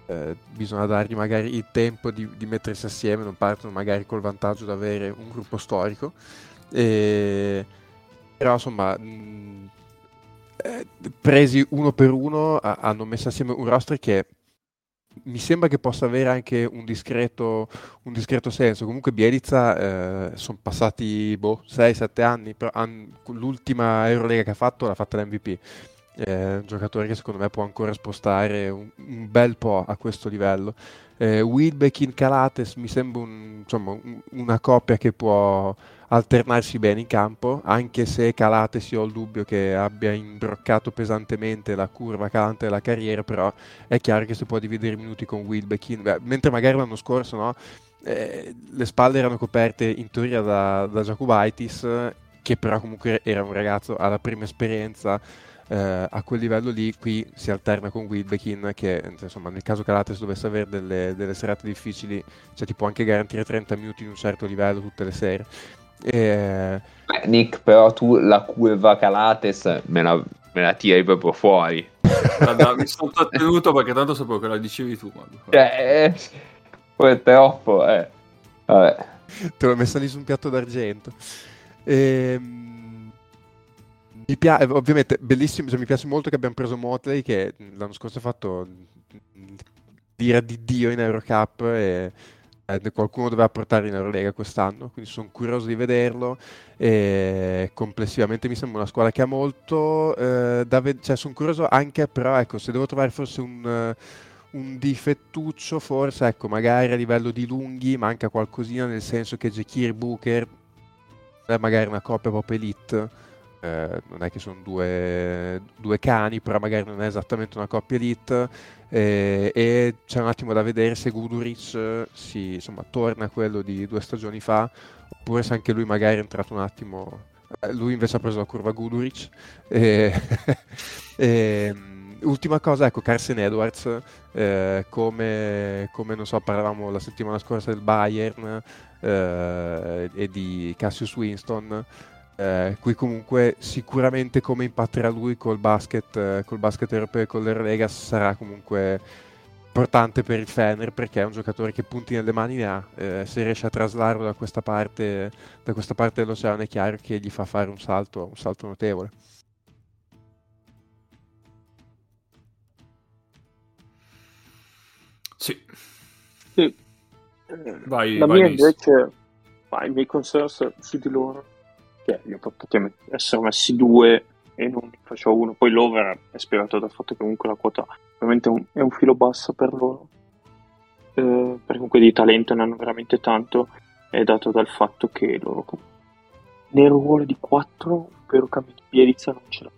eh, bisogna dargli magari il tempo di, di, mettersi assieme, non partono magari col vantaggio di avere un gruppo storico. E però insomma mh, eh, presi uno per uno a, hanno messo assieme un roster che mi sembra che possa avere anche un discreto, un discreto senso. Comunque Bielizza eh, sono passati boh, 6-7 anni, però han, l'ultima Eurolega che ha fatto l'ha fatta l'MVP. È un giocatore che secondo me può ancora spostare un, un bel po' a questo livello. Eh, Wilbeck in Calates mi sembra un, insomma, un, una coppia che può alternarsi bene in campo, anche se Calates io ho il dubbio che abbia imbroccato pesantemente la curva calante della carriera, però è chiaro che si può dividere i minuti con Wilbeck, mentre magari l'anno scorso no, eh, le spalle erano coperte in teoria da, da Jacobaitis, che però comunque era un ragazzo alla prima esperienza eh, a quel livello lì qui si alterna con Wilbekin che insomma nel caso Calates dovesse avere delle, delle serate difficili cioè ti può anche garantire 30 minuti in un certo livello tutte le sere e... Beh, Nick, però tu la curva Calates me la, me la tiri proprio fuori. Guarda, mi sono trattenuto perché tanto sapevo che la dicevi tu. Cioè, poi è troppo, eh. Vabbè. Te l'ho messa lì su un piatto d'argento. Ehm... Mi piace, ovviamente, bellissimo, cioè, mi piace molto che abbiamo preso Motley che l'anno scorso ha fatto dire di Dio in Eurocup e eh, qualcuno doveva portare in Eurolega quest'anno, quindi sono curioso di vederlo. E complessivamente mi sembra una squadra che ha molto eh, da vedere, cioè sono curioso anche, però ecco, se devo trovare forse un, un difettuccio, forse ecco, magari a livello di lunghi manca qualcosina, nel senso che Jekir Booker è magari una coppia proprio elite. Eh, non è che sono due, due, cani, però magari non è esattamente una coppia elite eh, e c'è un attimo da vedere se Guduric si, insomma, torna a quello di due stagioni fa oppure se anche lui magari è entrato un attimo eh, lui invece ha preso la curva Guduric ultima cosa ecco Carson Edwards eh, come, come, non so parlavamo la settimana scorsa del Bayern eh, e di Cassius Winston eh, qui comunque sicuramente come impatterà lui col basket, eh, col basket europeo e con l'Eurolega sarà comunque importante per il Fener perché è un giocatore che punti nelle mani ne ha, eh, se riesce a traslarlo da questa parte, da questa parte dell'oceano è chiaro che gli fa fare un salto, un salto notevole. Sì. sì. Vai, La vai mia invece Ma i miei concerns su di loro, che li ho potuti essere messi due e non faccio uno. Poi l'over è spiegato dal fatto che comunque la quota ovviamente è un, è un filo basso per loro. Eh, perché comunque di talento ne hanno veramente tanto. È dato dal fatto che loro nel ruolo di 4 un vero cambio di Bielizza non ce l'ha.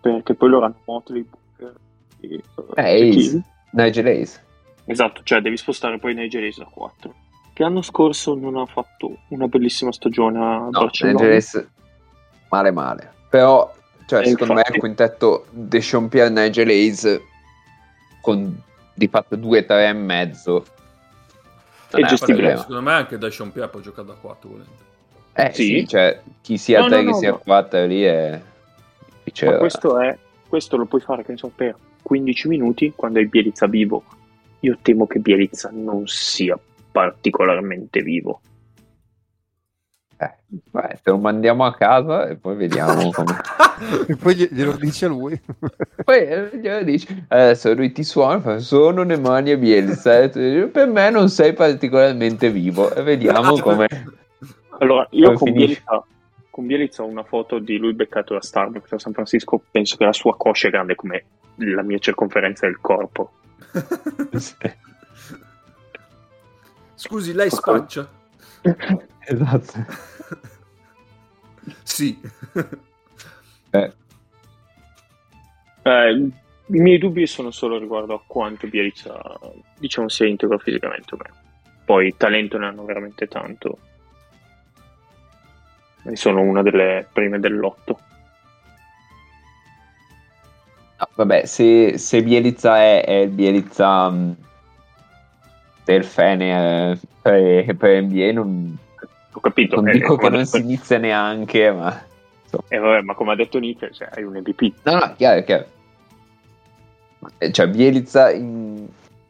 Perché poi loro hanno Motley, Booker e... Eh, Ace. Nigel Ace. Esatto, cioè devi spostare poi Nigel Ace da 4. Che l'anno scorso non ha fatto una bellissima stagione a No, Barcellona. Ace male male. Però, cioè, E secondo me infatti- il quintetto De Pierre Nigel Ace con di fatto 2-3 e mezzo. È un gestibile. Secondo me anche da Champion può giocare da 4 volendo. Eh Sì. sì, cioè chi sia No, 3 no, che no, sia no. 4 lì è. Ma questo, è, questo lo puoi fare, che ne so, per 15 minuti quando hai Bielizza vivo. Io temo che Bielizza non sia particolarmente vivo. Eh, vabbè, te lo mandiamo a casa e poi vediamo come. E poi gli- glielo dice a lui. poi eh, glielo dici, adesso lui ti suona, fa, sono Nemanja Bielsa. e dici, per me non sei particolarmente vivo. E vediamo come. Allora, io Come con? Bielizza, con Bielizza ho una foto di lui beccato da Starbucks a San Francisco. Penso che la sua coscia è grande come la mia circonferenza del corpo. Scusi, lei spaccia? esatto. sì. Eh, Eh, I miei dubbi sono solo riguardo a quanto Bielizza, diciamo, sia integro fisicamente o meno. Poi talento ne hanno veramente tanto. E sono una delle prime dell'otto. no, vabbè, se, se Bielizza è, è Bielizza mh, del Fene eh, per, per NBA, non, Ho capito. non eh, dico che non detto- si inizia neanche, ma. eh, vabbè, ma come ha detto Nick, cioè, hai un MVP. No, no, chiaro, chiaro. Eh, Cioè, Bielizza in,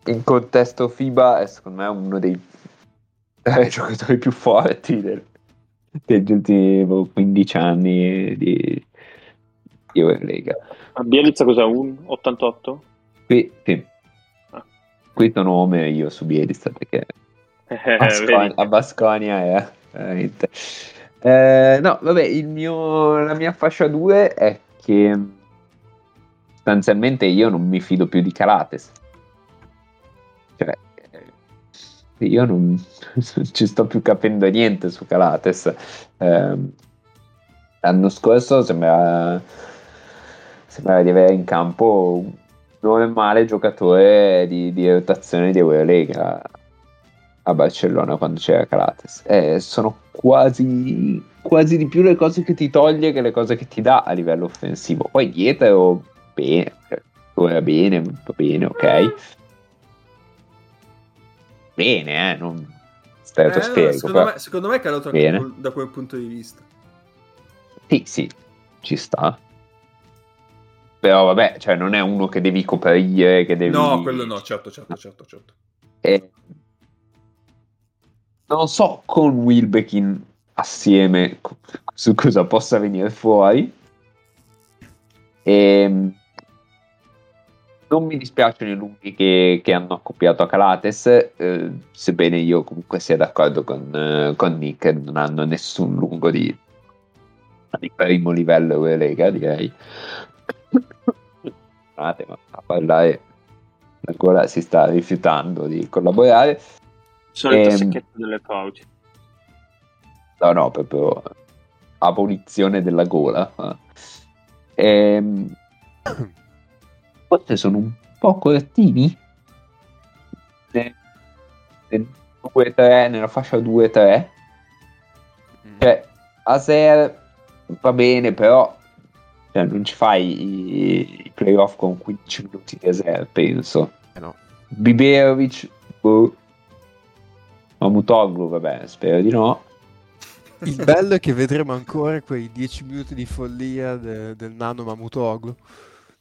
in contesto FIBA è secondo me uno dei tre giocatori più forti del- degli ultimi boh, 15 anni di, di Eurolega. Bielizza cos'è? Un 88? Qui, sì. Qui sono Homer io su Bielizza perché Eh, Basconia- vedi? a Basconia è veramente. Eh, no, vabbè, il mio, la mia fascia 2 è che sostanzialmente io non mi fido più di Carates. Cioè, eh, io non, non ci sto più capendo niente su Carates. Ehm, l'anno scorso sembrava, sembrava di avere in campo un normale giocatore di, di rotazione di Eurolega a Barcellona quando c'era Carates. Eh, sono quasi, quasi di più le cose che ti toglie che le cose che ti dà a livello offensivo. Poi dietro, bene, ora bene, va bene, ok. Bene, eh, non Eh, no, stratosferico. secondo, però- me, secondo me è calato da quel punto di vista. Sì, sì, ci sta. Però vabbè, cioè non è uno che devi coprire, che devi... No, quello no, certo, certo, certo, certo. Eh, non so con Wilbekin assieme su cosa possa venire fuori. Ehm, non mi dispiacciono i lunghi che, che hanno accoppiato a Calates, eh, sebbene io comunque sia d'accordo con, eh, con Nick, non hanno nessun lungo di, di primo livello Eurolega, direi. Scusate, ma a parlare ancora si sta rifiutando di collaborare. Solita Ehm, secchetta delle pouch. No, no, proprio abolizione della gola. Ehm, forse sono un po' correttini. Ne- nel 2-3, nella fascia 2-3. Cioè, Aser va bene, però cioè, non ci fai i, i playoff con 15 minuti di Aser, penso. Eh no. Biberovic, boh. Mamutoglu, vabbè, spero di no. Il bello è che vedremo ancora quei 10 minuti di follia de- del nano Mamutoglu.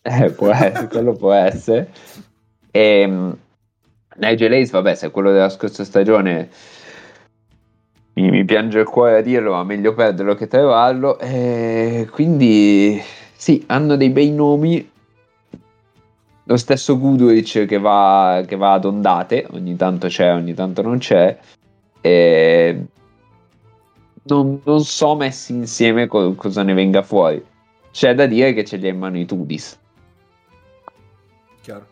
Eh, può essere, quello può essere. E, Nigel Hayes, vabbè, se è quello della scorsa stagione mi, mi piange il cuore a dirlo, ma meglio perderlo che trovarlo. E quindi sì, hanno dei bei nomi. Lo stesso Goodrich che va, che va ad ondate, ogni tanto c'è, ogni tanto non c'è. E non, non so messi insieme co- cosa ne venga fuori. C'è da dire che ce li ha in mano i Tudis. Chiaro.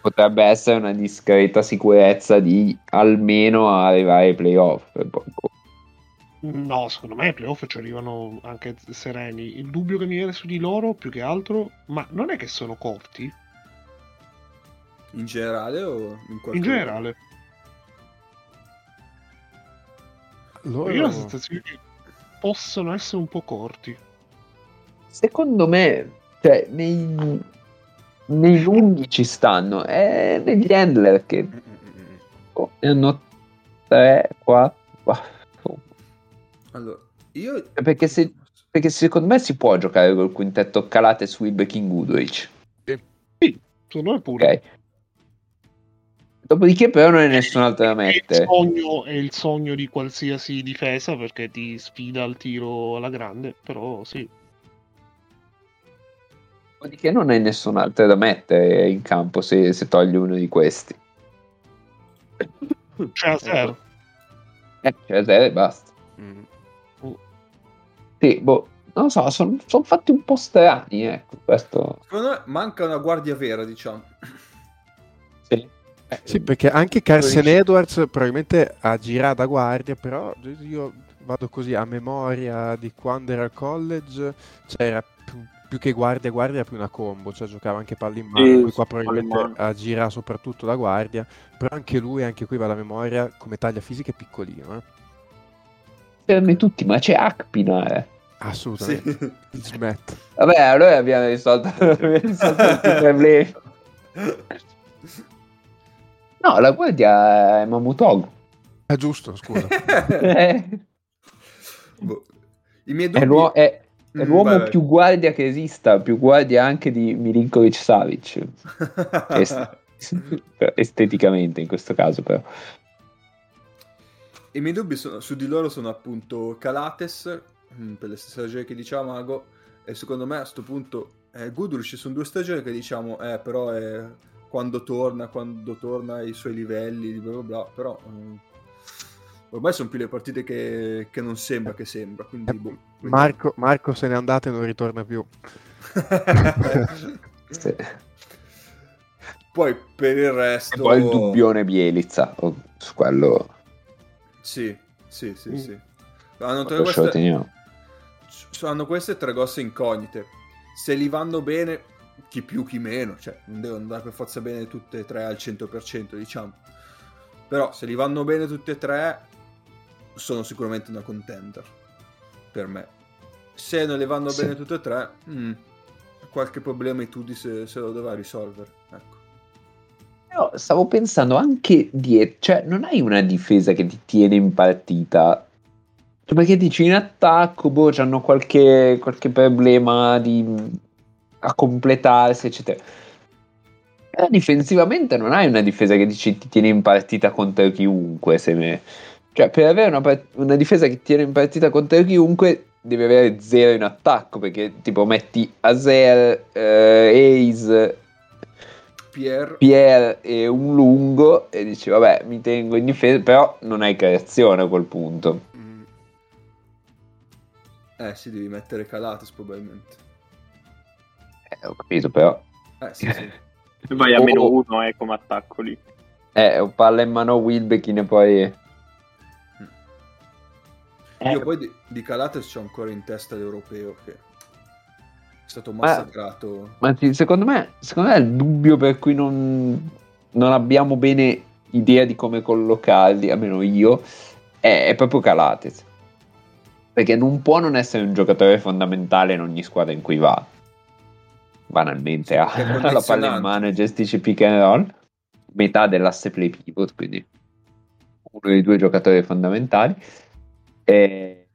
Potrebbe essere una discreta sicurezza di almeno arrivare ai playoff. Poi, boh. No, secondo me ai playoff ci arrivano anche sereni. Il dubbio che mi viene su di loro, più che altro, ma non è che sono corti? In generale o in qualche In generale. Loro... Io ho la sensazione che possono essere un po' corti. Secondo me, cioè, nei, nei lunghi ci stanno. È negli handler che Mm, mm, mm. oh, ne hanno 3, 4. Allora, io... Perché, se- perché secondo me si può giocare col quintetto Calate, Swib e King Goodrich. Secondo me pure. Ok. Dopodiché, però, non è nessun altro da È il, mettere. sogno, è il sogno di qualsiasi difesa perché ti sfida al tiro alla grande, però sì. Dopodiché, non è nessun altro da mettere in campo se, se togli uno di questi. Cioè, a zero. Eh, cioè, zero e basta. Mm. Sì, boh, non lo so, sono fatti un po' strani, ecco, questo... Secondo me manca una guardia vera, diciamo. Sì. Sì, perché anche Carson Edwards probabilmente ha girato a guardia, però io vado così a memoria di quando era al college, cioè era più, più che guardia guardia, più una combo, cioè giocava anche palla in mano, Sì, poi qua probabilmente mano. a gira soprattutto da guardia, però anche lui, anche qui va la memoria, come taglia fisica è piccolino, eh. Fermi tutti, ma c'è Akpina, eh. Assolutamente, Sì. smetto. Vabbè, allora abbiamo risolto, abbiamo risolto tutti i problemi. No, la guardia è Mamutogo. È giusto, scusa. è, Boh. I miei dubbi... l'uo- è- è Mm, l'uomo vai, vai. più guardia che esista, più guardia anche di Milinkovic Savic. Est- esteticamente in questo caso, però. I miei dubbi sono- su di loro sono appunto Calates, per le stesse ragioni che diceva Mago, e secondo me a sto punto eh, Gudrich sono due stagioni che diciamo, eh, però è quando torna, quando torna ai suoi livelli, bla bla bla, però eh, ormai sono più le partite che, che non sembra che sembra, quindi... boh, quindi- Marco, Marco se n'è andato e non ritorna più. Sì. Poi per il E resto... poi il dubbione Bielizza, oh, su quello Sì, sì, sì, sì. Hanno, tre lo hanno queste tre grosse incognite. Se li vanno bene, chi più, chi meno. Cioè, non devono andare per forza bene tutte e tre al 100%, diciamo. Però se li vanno bene tutte e tre, sono sicuramente una contender. Per me. Se non le vanno Sì. bene tutte e tre, mm, qualche problema i Tudi se, se lo dovrà risolvere. Ecco. Stavo pensando anche dietro, cioè non hai una difesa che ti tiene in partita. Cioè, perché dici in attacco, boh, hanno qualche, qualche problema di, a completarsi, eccetera. Però difensivamente non hai una difesa che dici ti tiene in partita contro chiunque. Se me... Cioè, per avere una, part- una difesa che ti tiene in partita contro chiunque, devi avere zero in attacco. Perché tipo metti Azer, eh, Ace, Pierre, Pierre e un lungo e dici vabbè mi tengo in difesa però non hai creazione a quel punto Mm. Eh sì, devi mettere Calates probabilmente. eh, ho capito però Eh sì, sì. Vai a Oh. meno uno eh, come attacco lì. eh, ho palla in mano Wilbekin e poi Eh, Io poi di, di Calates c'ho ancora in testa l'europeo che è stato massacrato. ma sì, secondo me secondo me il dubbio per cui non, non abbiamo bene idea di come collocarli almeno io è, è proprio Calates perché non può non essere un giocatore fondamentale in ogni squadra in cui va. Banalmente ha la palla in mano e gestisce pick and roll. Metà dell'asse play pivot quindi uno dei due giocatori fondamentali. Eh,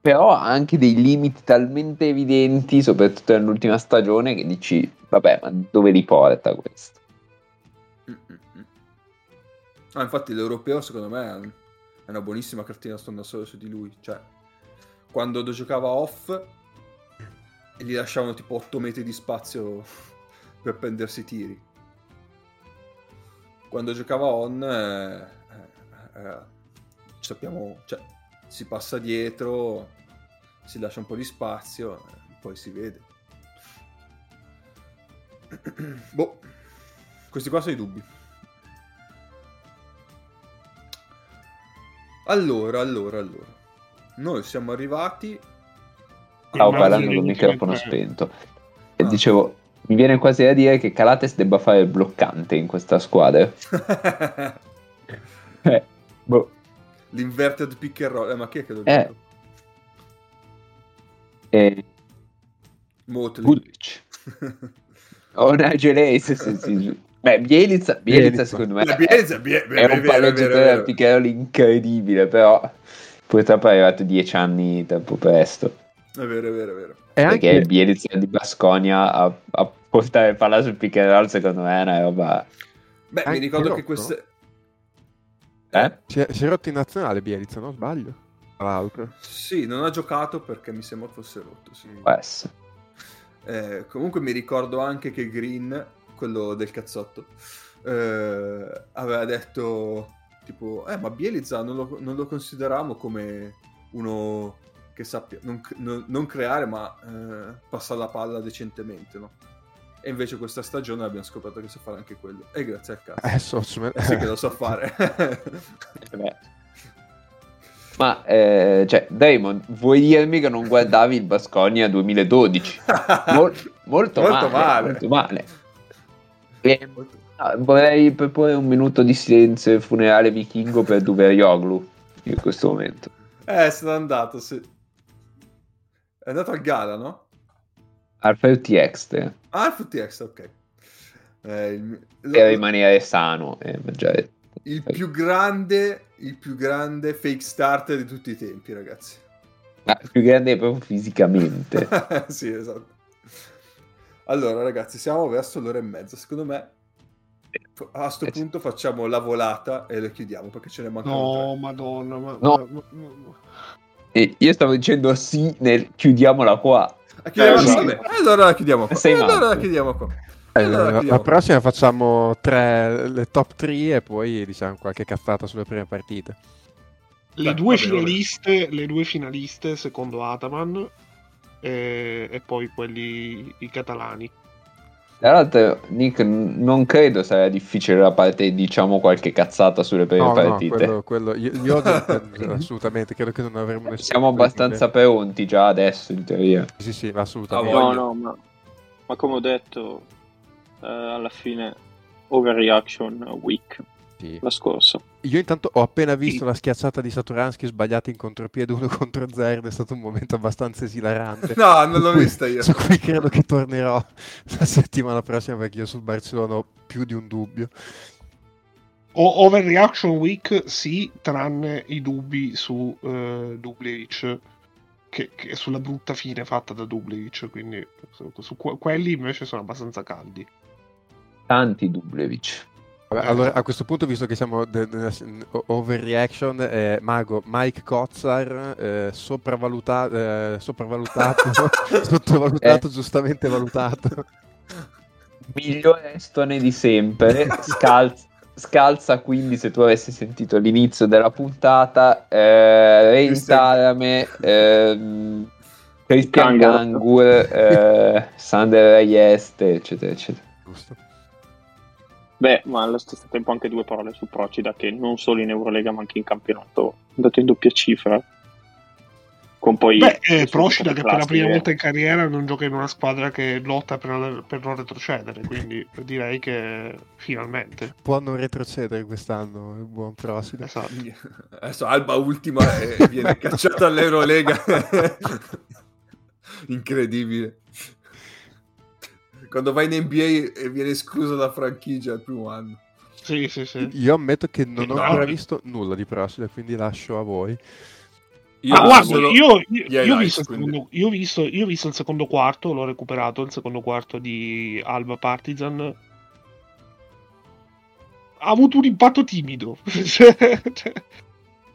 però ha anche dei limiti talmente evidenti soprattutto nell'ultima stagione che dici vabbè ma dove li porta questo. Ah, infatti l'europeo secondo me è una buonissima cartina da solo su di lui. Cioè, quando giocava off gli lasciavano tipo 8 metri di spazio per prendersi i tiri. Quando giocava on, eh, eh, eh, sappiamo, cioè, si passa dietro, si lascia un po' di spazio, eh, poi si vede. boh, questi qua sono i dubbi. Allora, allora, allora. Noi siamo arrivati... Stavo parlando col gli microfono spento. E Ah. dicevo, mi viene quasi da dire che Calates debba fare il bloccante in questa squadra. Eh, boh. L'inverted pick and roll. Eh, ma chi è che lo Eh. dice? E Motley. Bulic. O Nigel Ace, sì, sì. Beh, Bielitsa, Bielitsa Bielitsa. secondo me La Bielsa, Bie- è un palleggiatore da roll incredibile, però purtroppo è arrivato dieci anni troppo presto. È vero, è vero, è vero. E Perché anche, il Bielitsa di Basconia a, a portare palla sul roll secondo me è una roba... Beh, mi ricordo che queste... Eh? si, è, si è rotto in nazionale Bielizza, non sbaglio? Tra l'altro. Sì, non ha giocato perché mi sembra fosse rotto. sì. Eh, comunque mi ricordo anche che Green, quello del cazzotto, eh, aveva detto tipo, eh ma Bielizza non lo, non lo consideriamo come uno che sappia non, non- non creare ma eh, passare la palla decentemente, no? E invece questa stagione abbiamo scoperto che sa fare anche quello. E grazie al cazzo. Eh, so, su- sì che lo sa fare. Eh beh. Ma, eh, cioè, Damon, vuoi dirmi che non guardavi il Basconia 2012? Mol- molto, Molto male, male. molto male. E, ah, vorrei proporre un minuto di silenzio e funerale vichingo per Duverioglu in questo momento. eh, se n'è andato, sì. È andato al gala, no? Alfred Extra Ah, il FTX, ok. Eh, il, per rimanere sano e mangiare. il più grande, il più grande fake starter di tutti i tempi, ragazzi. Ma più grande proprio fisicamente. sì, esatto. Allora, ragazzi, siamo verso l'ora e mezza. Secondo me, a sto Eh punto facciamo la volata e lo chiudiamo perché ce ne mancano No, madonna. Ma, No. ma- ma- ma- E io stavo dicendo sì nel chiudiamola qua. tre. Ah, chiudiamo- Eh, sì. Allora la chiudiamo qua. Sei allora matto. la chiudiamo qua. Eh, Allora la prossima facciamo tre, le top 3 e poi diciamo qualche cazzata sulle prime partite. Le Beh, due vabbè, vabbè. finaliste, le due finaliste secondo Ataman e, e poi quelli i catalani. Tra l'altro, Nick, non credo sarà difficile da parte, diciamo, qualche cazzata sulle prime No, no, partite. quello, quello, io, io assolutamente credo che non avremo nessuno. Siamo abbastanza pronti già adesso, in teoria. Sì, sì, Ah, assolutamente. voglio. No, no, ma, ma come ho detto, eh, alla fine overreaction week Sì. la scorsa. Io intanto ho appena visto la schiazzata di Saturansky sbagliata in contropiede 1 contro 0 ed è stato un momento abbastanza esilarante. No, non l'ho cui- vista io. Su cui credo che tornerò la settimana prossima perché io sul Barcellona ho più di un dubbio. O- Overreaction Week sì, tranne i dubbi su eh, Dubljevic, che, che sulla brutta fine fatta da Dubljevic, quindi su, su que- quelli invece sono abbastanza caldi. Tanti Dublevic. Vabbè, allora a questo punto, visto che siamo de- de- overreaction, eh, Mago, Mike Kotzar, eh, sopravvaluta- eh, sopravvalutato, sottovalutato, giustamente valutato. Migliore Estone di sempre. Scalza, scalza quindi, se tu avessi sentito l'inizio della puntata, eh, Rein Christian- Tarame, ehm, Christian Kangar. Kangur, eh, Sander Reyeste, eccetera, eccetera. Giusto. Beh, ma allo stesso tempo anche due parole su Procida che non solo in Eurolega ma anche in campionato è andato in doppia cifra. Con poi Beh, eh, Procida che per la prima volta in carriera non gioca in una squadra che lotta per, per non retrocedere, quindi direi che finalmente. Può non retrocedere quest'anno, il buon Prosida. Esatto. Adesso Alba ultima e viene cacciata all'Eurolega. Incredibile. Quando vai in NBA e viene escluso da franchigia al primo anno. Sì, sì, sì. Io ammetto che non ho No. ancora visto nulla di Prosida, quindi lascio a voi. Io Ah, ho guarda, solo io, io- io ho visto secondo, io ho visto- io ho visto il secondo quarto, l'ho recuperato, il secondo quarto di Alba Partizan. Ha avuto un impatto timido. cioè,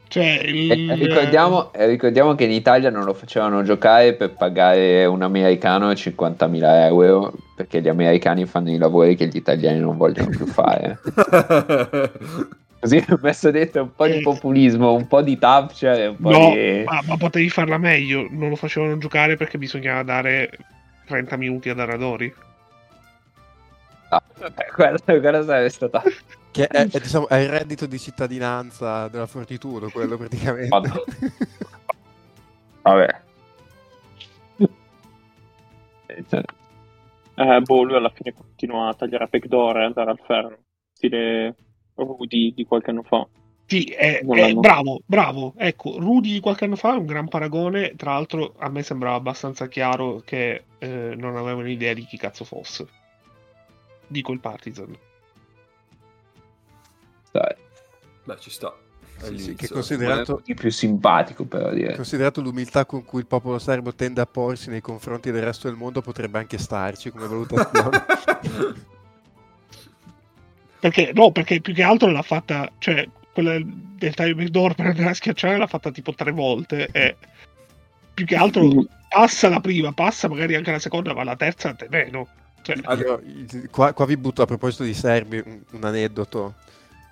cioè, il- ricordiamo, ricordiamo che in Italia non lo facevano giocare per pagare un americano 50.000 euro perché gli americani fanno i lavori che gli italiani non vogliono più fare. Così ho messo dentro un po' di Eh. populismo, un po' di Thatcher e un po' No, di... ma, ma potevi farla meglio. Non lo facevano giocare perché bisognava dare 30 minuti ad Aradori. No, vabbè, quello, quello sarebbe stata... Che è, è, diciamo, è il reddito di cittadinanza della Fortitudo, quello praticamente. Madonna. Vabbè. Eh, boh, lui alla fine continua a tagliare a backdoor e andare al ferro. Stile Rudy di qualche anno fa. Sì, è, è- bravo, bravo. Ecco, Rudy di qualche anno fa è un gran paragone. Tra l'altro, a me sembrava abbastanza chiaro che eh, non avevano idea di chi cazzo fosse. Dico il Partizan. dai. Beh, ci sta. È Sì, sì, che considerato, di più simpatico però direi. considerato l'umiltà con cui il popolo serbo tende a porsi nei confronti del resto del mondo, potrebbe anche starci come valutazione. Perché, no, perché più che altro l'ha fatta, cioè, quella del time backdoor per andare a schiacciare l'ha fatta tipo tre volte e più che altro Mm. passa la prima, passa magari anche la seconda, ma la terza te meno. Cioè, Io- il- qua, qua vi butto a proposito di serbi un, un aneddoto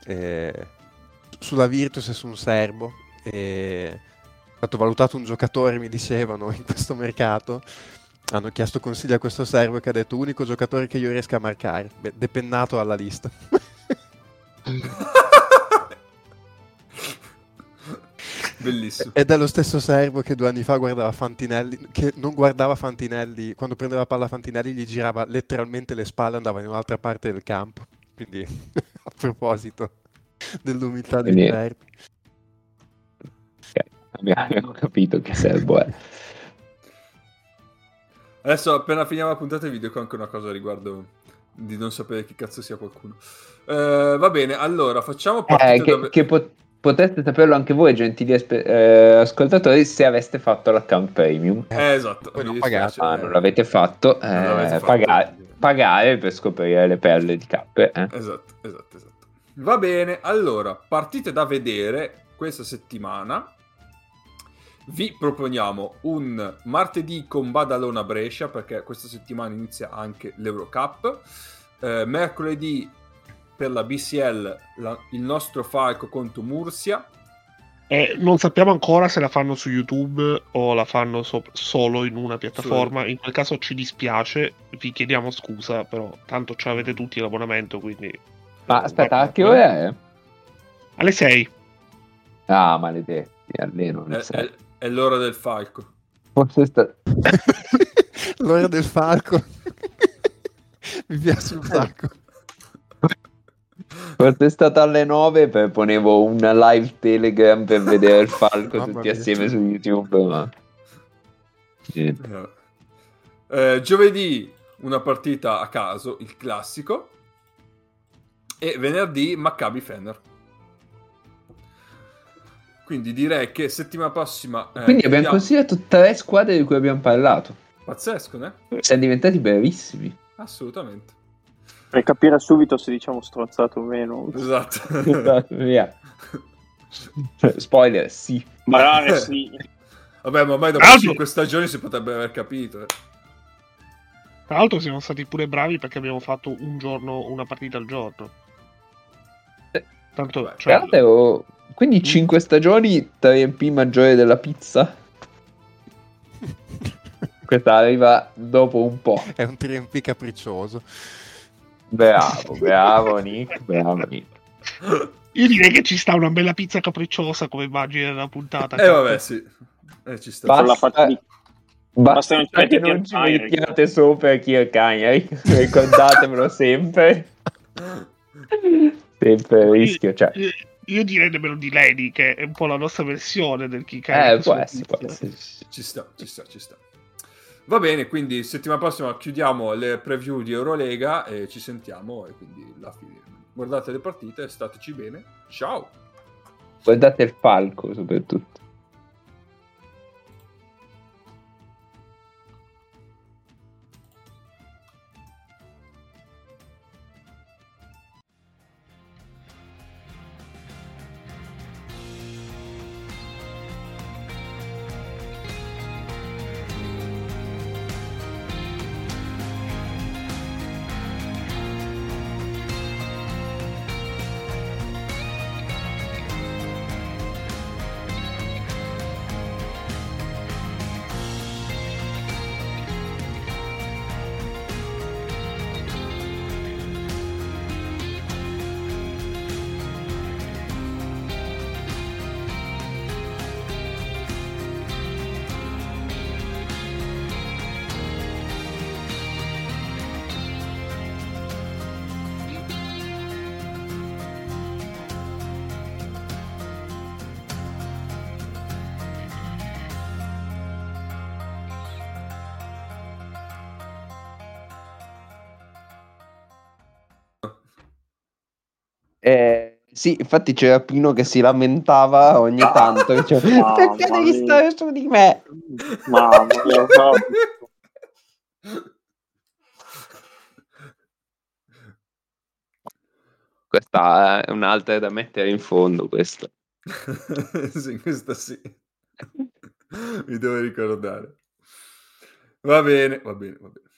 eh, sulla Virtus e su un serbo. Eh, è stato valutato un giocatore, mi dicevano, in questo mercato. Hanno chiesto consigli a questo serbo che ha detto unico giocatore che io riesca a marcare. Beh, depennato alla lista. Bellissimo. Ed è lo stesso serbo che due anni fa guardava Fantinelli, che non guardava Fantinelli, quando prendeva palla Fantinelli gli girava letteralmente le spalle e andava in un'altra parte del campo. Quindi, a proposito dell'umiltà dei Quindi- serbi. Ok, abbiamo, abbiamo capito che serbo è. Adesso appena finiamo la puntata vi dico anche una cosa riguardo di non sapere chi cazzo sia qualcuno. Eh, va bene, allora facciamo Eh, che, da... che pot- poteste saperlo anche voi, gentili aspe- eh, ascoltatori, se aveste fatto l'account premium. Eh, esatto, Poi non dispiace, Ah, eh. non l'avete fatto, eh, Non l'avete fatto. pagare, pagare per scoprire le perle di cappe. eh. Esatto, esatto, esatto. Va bene, allora, partite da vedere questa settimana. Vi proponiamo un martedì con Badalona Brescia, perché questa settimana inizia anche l'Eurocup. Eh, mercoledì per la BCL la- il nostro Falco contro Mursia. eh, non sappiamo ancora se la fanno su YouTube o la fanno so- solo in una piattaforma. In quel caso ci dispiace, vi chiediamo scusa, però tanto ce l'avete tutti l'abbonamento, quindi Ma aspetta, a che ora è? alle 6. Ah, maledetti, almeno È, è- è l'ora del Falco. Forse sta... L'ora del falco. Mi piace un sacco. Forse è stata alle 9 per ponevo una live telegram per vedere il falco Mamma tutti mia. assieme su YouTube, ma... Eh, giovedì una partita a caso, il classico. E venerdì Maccabi Fener. Quindi direi che settimana prossima. eh, Quindi abbiamo considerato tre squadre di cui abbiamo parlato. Pazzesco, né? Siamo diventati bravissimi. Assolutamente. Per capire subito se diciamo stronzato o meno. Esatto. Via. Cioè, Spoiler, sì. Magari sì. Vabbè, ma ormai dopo l'altro- 5 stagioni si potrebbe aver capito. eh. Tra l'altro siamo stati pure bravi perché abbiamo fatto un giorno, una partita al giorno. Tanto, cioè, Guardate, oh, Quindi 5 stagioni, 3MP maggiore della pizza. Questa arriva dopo un po'. È un 3MP capriccioso. Bravo, bravo Nick, bravo Nick. io direi che ci sta una bella pizza capricciosa come immagine della puntata. Eh vabbè, sì. Eh, ci sta. La faccia di- Basta, Basta non ci metti che non ci mettiate sopra Kirk Heinrich, ricordatemelo sempre. Sempre il rischio, cioè. Io, io direi nemmeno di Lady, che è un po' la nostra versione del kick Eh, può essere, può essere. Ci sta, ci sta, ci sta. Va bene, quindi settimana prossima chiudiamo le preview di Eurolega e ci sentiamo e quindi la fine. Guardate le partite, stateci bene. Ciao! Guardate il falco soprattutto. Sì, infatti c'era Pino che si lamentava ogni tanto. Diceva, Mamma perché devi mia. stare su di me? Mamma mia, no. Questa è un'altra da mettere in fondo, questa. sì, questa sì. Mi devo ricordare. Va bene, va bene, va bene.